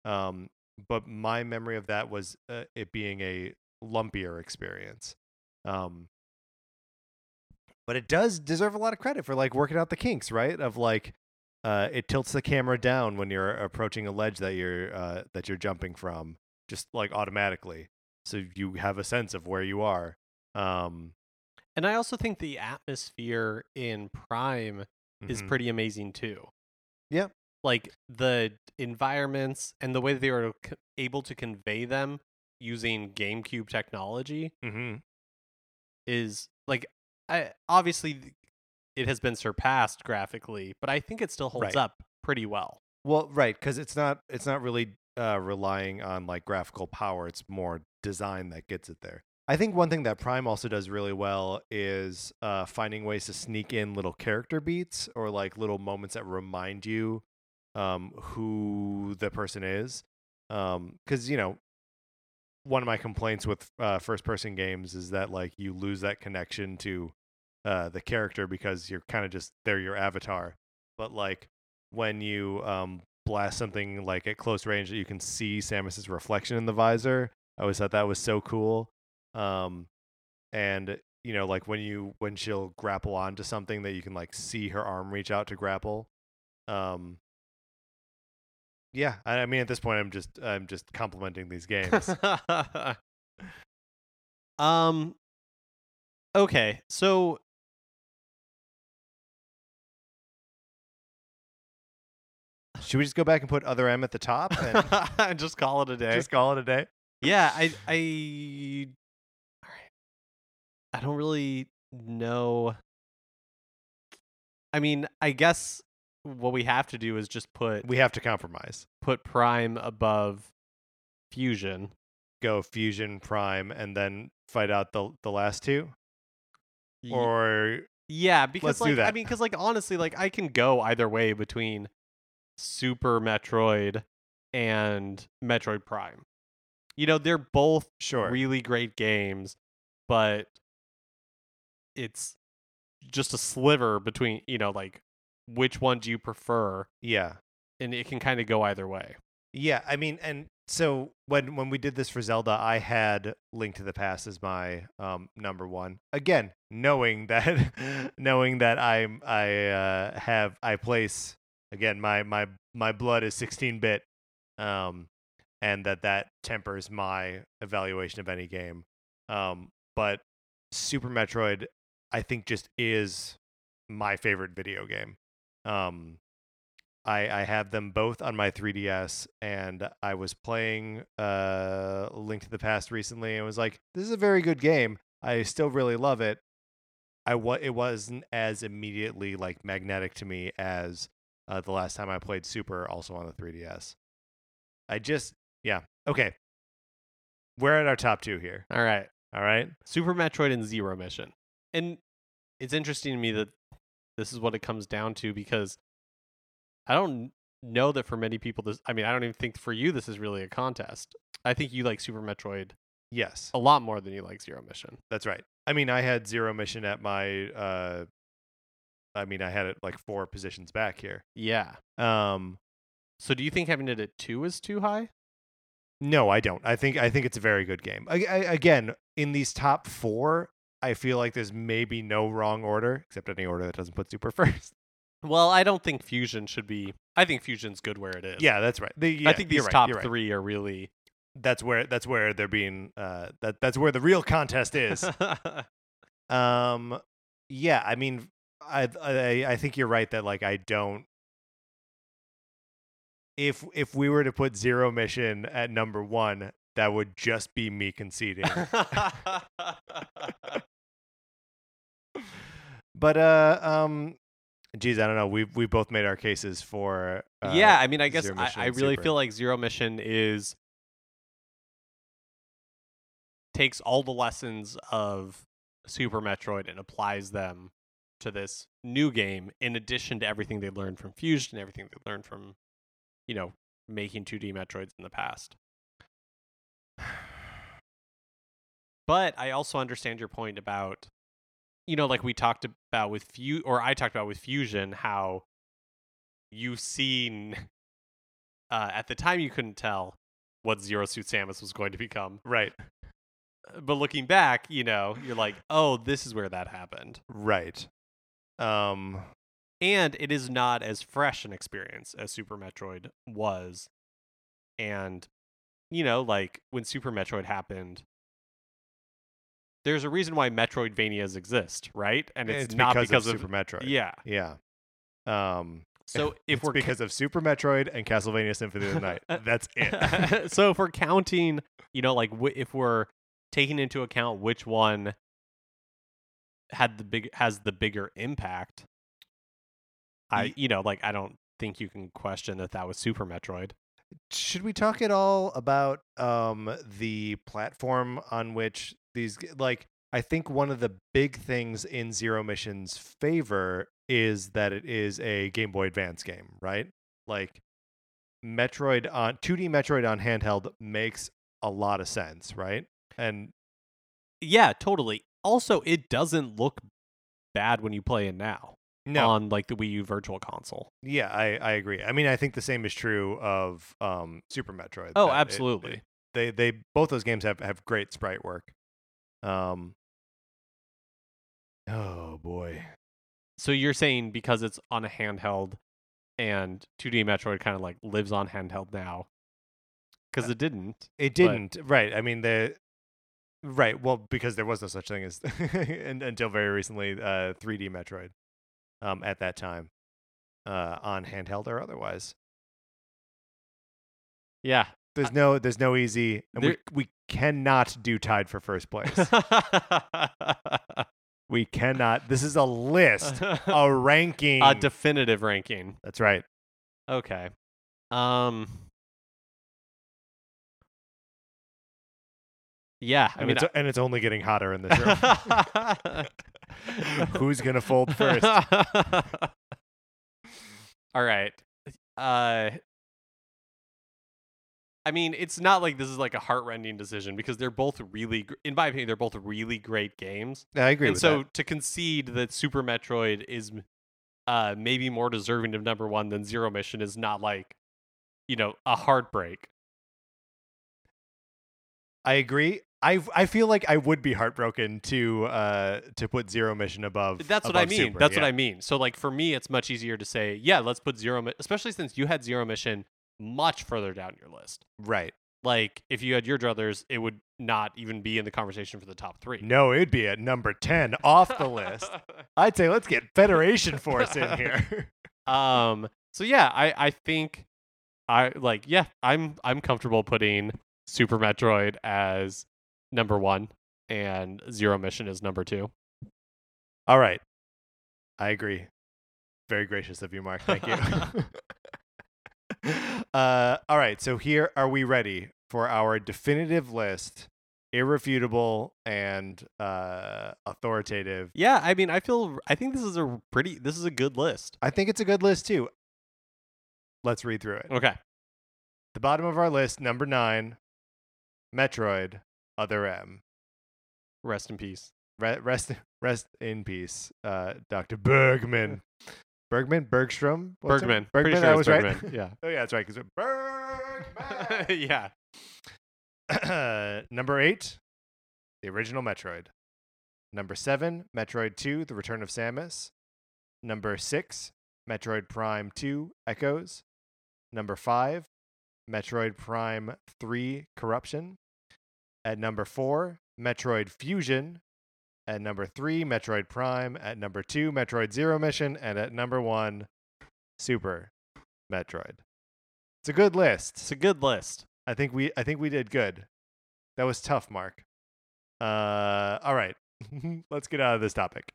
Um, but my memory of that was uh, it being a lumpier experience. Um, but it does deserve a lot of credit for like working out the kinks, right? Of like, uh, it tilts the camera down when you're approaching a ledge that you're uh, that you're jumping from, just like automatically, so you have a sense of where you are. Um, and I also think the atmosphere in Prime is mhm. pretty amazing too. Yeah. Like the environments and the way that they were c- able to convey them using GameCube technology mm-hmm. is like I obviously it has been surpassed graphically, but I think it still holds Right. up pretty well. Well, right, because it's not it's not really uh, relying on like graphical power. It's more design that gets it there. I think one thing that Prime also does really well is uh, finding ways to sneak in little character beats or like little moments that remind you um, who the person is. Because you know, one of my complaints with uh, first person games is that like you lose that connection to uh, the character because you're kind of just they're your avatar. But like when you um, blast something like at close range that you can see Samus's reflection in the visor. I always thought that was so cool. Um, and you know, like when you when she'll grapple onto something that you can like see her arm reach out to grapple. Um, yeah, I, I mean at this point I'm just I'm just complimenting these games. <laughs> um okay, so Should we just go back and put other M at the top and <laughs> and just call it a day. just call it a day? Yeah, I I Alright. I don't really know. I mean, I guess what we have to do is just put We have to compromise. put Prime above Fusion. Go Fusion Prime and then fight out the the last two, or yeah, because let's do like I that. mean, because like honestly, like I can go either way between Super Metroid and Metroid Prime. You know, they're both sure. really great games, but it's just a sliver between, you know, like which one do you prefer? yeah. And it can kind of go either way. Yeah, I mean, and so when when we did this for Zelda, I had Link to the Past as my um, number one. Again, knowing that <laughs> knowing that I'm I uh, have I place again my my my blood is 16 bit, um, and that that tempers my evaluation of any game. Um, but Super Metroid, I think, just is my favorite video game. Um, I, I have them both on my 3DS, and I was playing uh, Link to the Past recently, and was like, "This is a very good game. I still really love it." I wa- it wasn't as immediately like magnetic to me as uh, the last time I played Super, also on the 3DS. I just, yeah, okay. We're at our top two here. All right. All right. Super Metroid and Zero Mission. And it's interesting to me that this is what it comes down to because I don't know that for many people this I mean, I don't even think for you this is really a contest. I think you like Super Metroid Yes, a lot more than you like Zero Mission. that's right. I mean, I had Zero Mission at my. Uh, I mean, I had it like four positions back here. Yeah. Um, So do you think having it at 2 is too high? No, I don't. I think I think it's a very good game. I, I, again, in these top four, I feel like there's maybe no wrong order except any order that doesn't put Super <laughs> first. Well, I don't think Fusion should be I think Fusion's good where it is. Yeah, that's right. The- yeah, I think these right, top right. 3 are really That's where that's where they're being. Uh, that that's where the real contest is. <laughs> Um, yeah, I mean, I, I I think you're right that like I don't. If if we were to put zero mission at number one, that would just be me conceding. <laughs> but uh, um, geez, I don't know. We we both made our cases for. Uh, yeah, I mean, I guess I, I really Super. feel like Zero Mission is takes all the lessons of Super Metroid and applies them to this new game in addition to everything they learned from Fusion, and everything they learned from, you know, making 2D Metroids in the past. <sighs> But I also understand your point about, you know, like we talked about with Fu, or I talked about with Fusion, how you've seen <laughs> uh, at the time you couldn't tell what Zero Suit Samus was going to become, right, but looking back, you know, you're like, oh, this is where that happened, right. Um, and it is not as fresh an experience as Super Metroid was, and you know, like when Super Metroid happened. There's a reason why Metroidvanias exist, right? And it's, not because, of Super Metroid. yeah. yeah. Um, So <laughs> if it's we're because of Super Metroid and Castlevania Symphony of the Night. <laughs> That's it. so if we're counting, you know, like w- if we're taking into account which one had the big has the bigger impact, I you know, like I don't think you can question that that was Super Metroid. Should we talk at all about um the platform on which these like I think one of the big things in Zero Mission's favor is that it is a Game Boy Advance game, right? Like Metroid on 2D Metroid on handheld makes a lot of sense, right? And Yeah, totally. Also, it doesn't look bad when you play it now no, on like the Wii U Virtual Console. yeah, I I agree. I mean, I think the same is true of um Super Metroid. Oh, that it- absolutely. it- they they both those games have have great sprite work. Um Oh boy. So you're saying because it's on a handheld and 2D Metroid kind of like lives on handheld now because Uh, it didn't. It didn't. right. I mean the right, well because there was no such thing as <laughs> un- until very recently uh 3D Metroid um at that time. Uh on handheld or otherwise. Yeah. There's no there's no easy and we we cannot do tied for first place. <laughs> we cannot. This is a list, a <laughs> ranking. a definitive ranking. That's right. Okay. Um. Yeah, I And, mean, it's, and it's only getting hotter in this room. <laughs> Who's gonna fold first? <laughs> All right. Uh. I mean, it's not like this is like a heartrending decision because they're both really, in my opinion, they're both really great games. Yeah, I agree and so that. to concede that Super Metroid is uh maybe more deserving of number one than Zero Mission is not like, you know, a heartbreak. I agree. I I feel like I would be heartbroken to uh to put Zero Mission above. That's what I mean. Super, That's what. I mean. So like for me, it's much easier to say, yeah, let's put Zero, Mi- especially since you had Zero Mission much further down your list. Right. Like if you had your druthers, it would not even be in the conversation for the top three. No, it'd be at number ten off the list. <laughs> I'd say let's get Federation Force in here. <laughs> um. So yeah, I I think I like yeah I'm I'm comfortable putting Super Metroid as number one and Zero Mission is number two. All right. I agree. Very gracious of you, Mark. Thank you. <laughs> <laughs> uh, all right. So here are we ready for our definitive list, irrefutable and uh, authoritative. Yeah, I mean I feel I think this is a pretty this is a good list. I think it's a good list too. Let's read through it. Okay. The bottom of our list, number nine, Metroid, Other M. Rest in peace. Re- rest, <laughs> rest in peace, uh, Dr. Bergman. Bergman, Bergstrom, What's Bergman. Bergman. Pretty sure I it's was right. Yeah. <laughs> oh yeah, that's right. Because Bergman. <laughs> yeah. <clears throat> Number eight, the original Metroid. Number seven, Metroid Two: The Return of Samus. Number six, Metroid Prime Two: Echoes. Number five, Metroid Prime Three: Corruption. At number four, Metroid Fusion. At number three, Metroid Prime. At number two, Metroid Zero Mission. And at number one, Super Metroid. It's a good list. It's a good list. I think we I think we did good. That was tough, Mark. Uh, all right, <laughs> let's get out of this topic.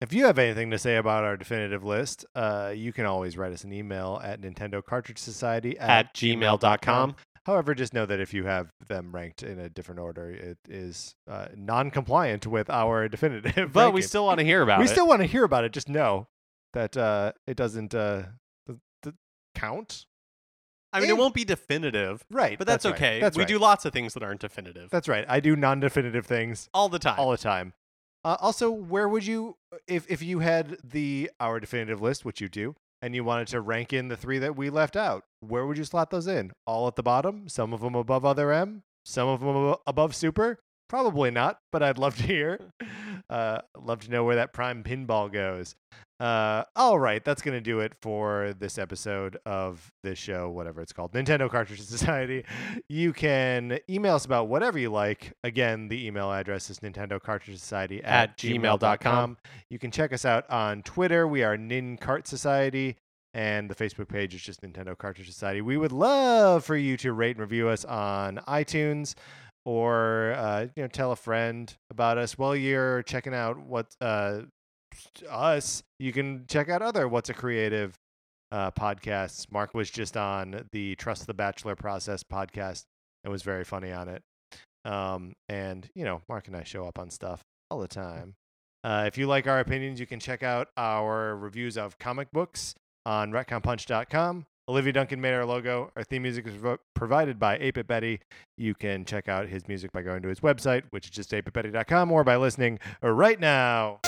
If you have anything to say about our definitive list, uh, you can always write us an email at Nintendo Cartridge Society At gmail.com. However, just know that if you have them ranked in a different order, it is uh, non-compliant with our <laughs> definitive. But we still want to hear about we it. We still want to hear about it. Just know that uh, it doesn't uh, th- th- count. I mean, Eh. it won't be definitive, Right, but that's, right, okay. That's we right. do lots of things that aren't definitive That's right. I do non-definitive things all the time. all the time. Uh, also, where would you, if if you had the our definitive list, which you do, and you wanted to rank in the three that we left out, where would you slot those in? All at the bottom, some of them above other M, some of them above Super. Probably not, but I'd love to hear. <laughs> Uh, love to know where that prime pinball goes. Uh, all right, that's gonna do it for this episode of this show, whatever it's called, Nintendo Cartridge Society. You can email us about whatever you like. Again, the email address is Nintendo Cartridge Society at, At gmail.com. You can check us out on Twitter. We are NinCart Society. And the Facebook page is just Nintendo Cartridge Society. We would love for you to rate and review us on iTunes or uh, you know tell a friend about us while you're checking out what uh, us. You can check out other What's a Creative uh, podcasts. Mark was just on the Trust the Bachelor Process podcast and was very funny on it. Um, and you know, Mark and I show up on stuff all the time. Uh, if you like our opinions, you can check out our reviews of comic books on retconpunch.com. Olivia Duncan made our logo. Our theme music is provided by 8 Betty. You can check out his music by going to his website, which is just 8bitbetty.com, or by listening right now.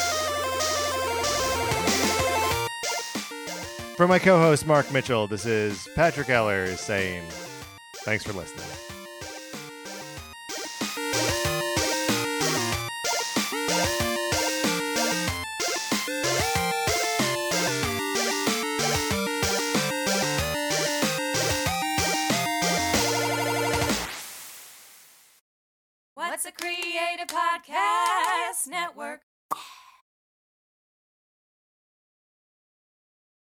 For my co host, Mark Mitchell, this is Patrick Eller saying thanks for listening. What's a Creative Podcast Network?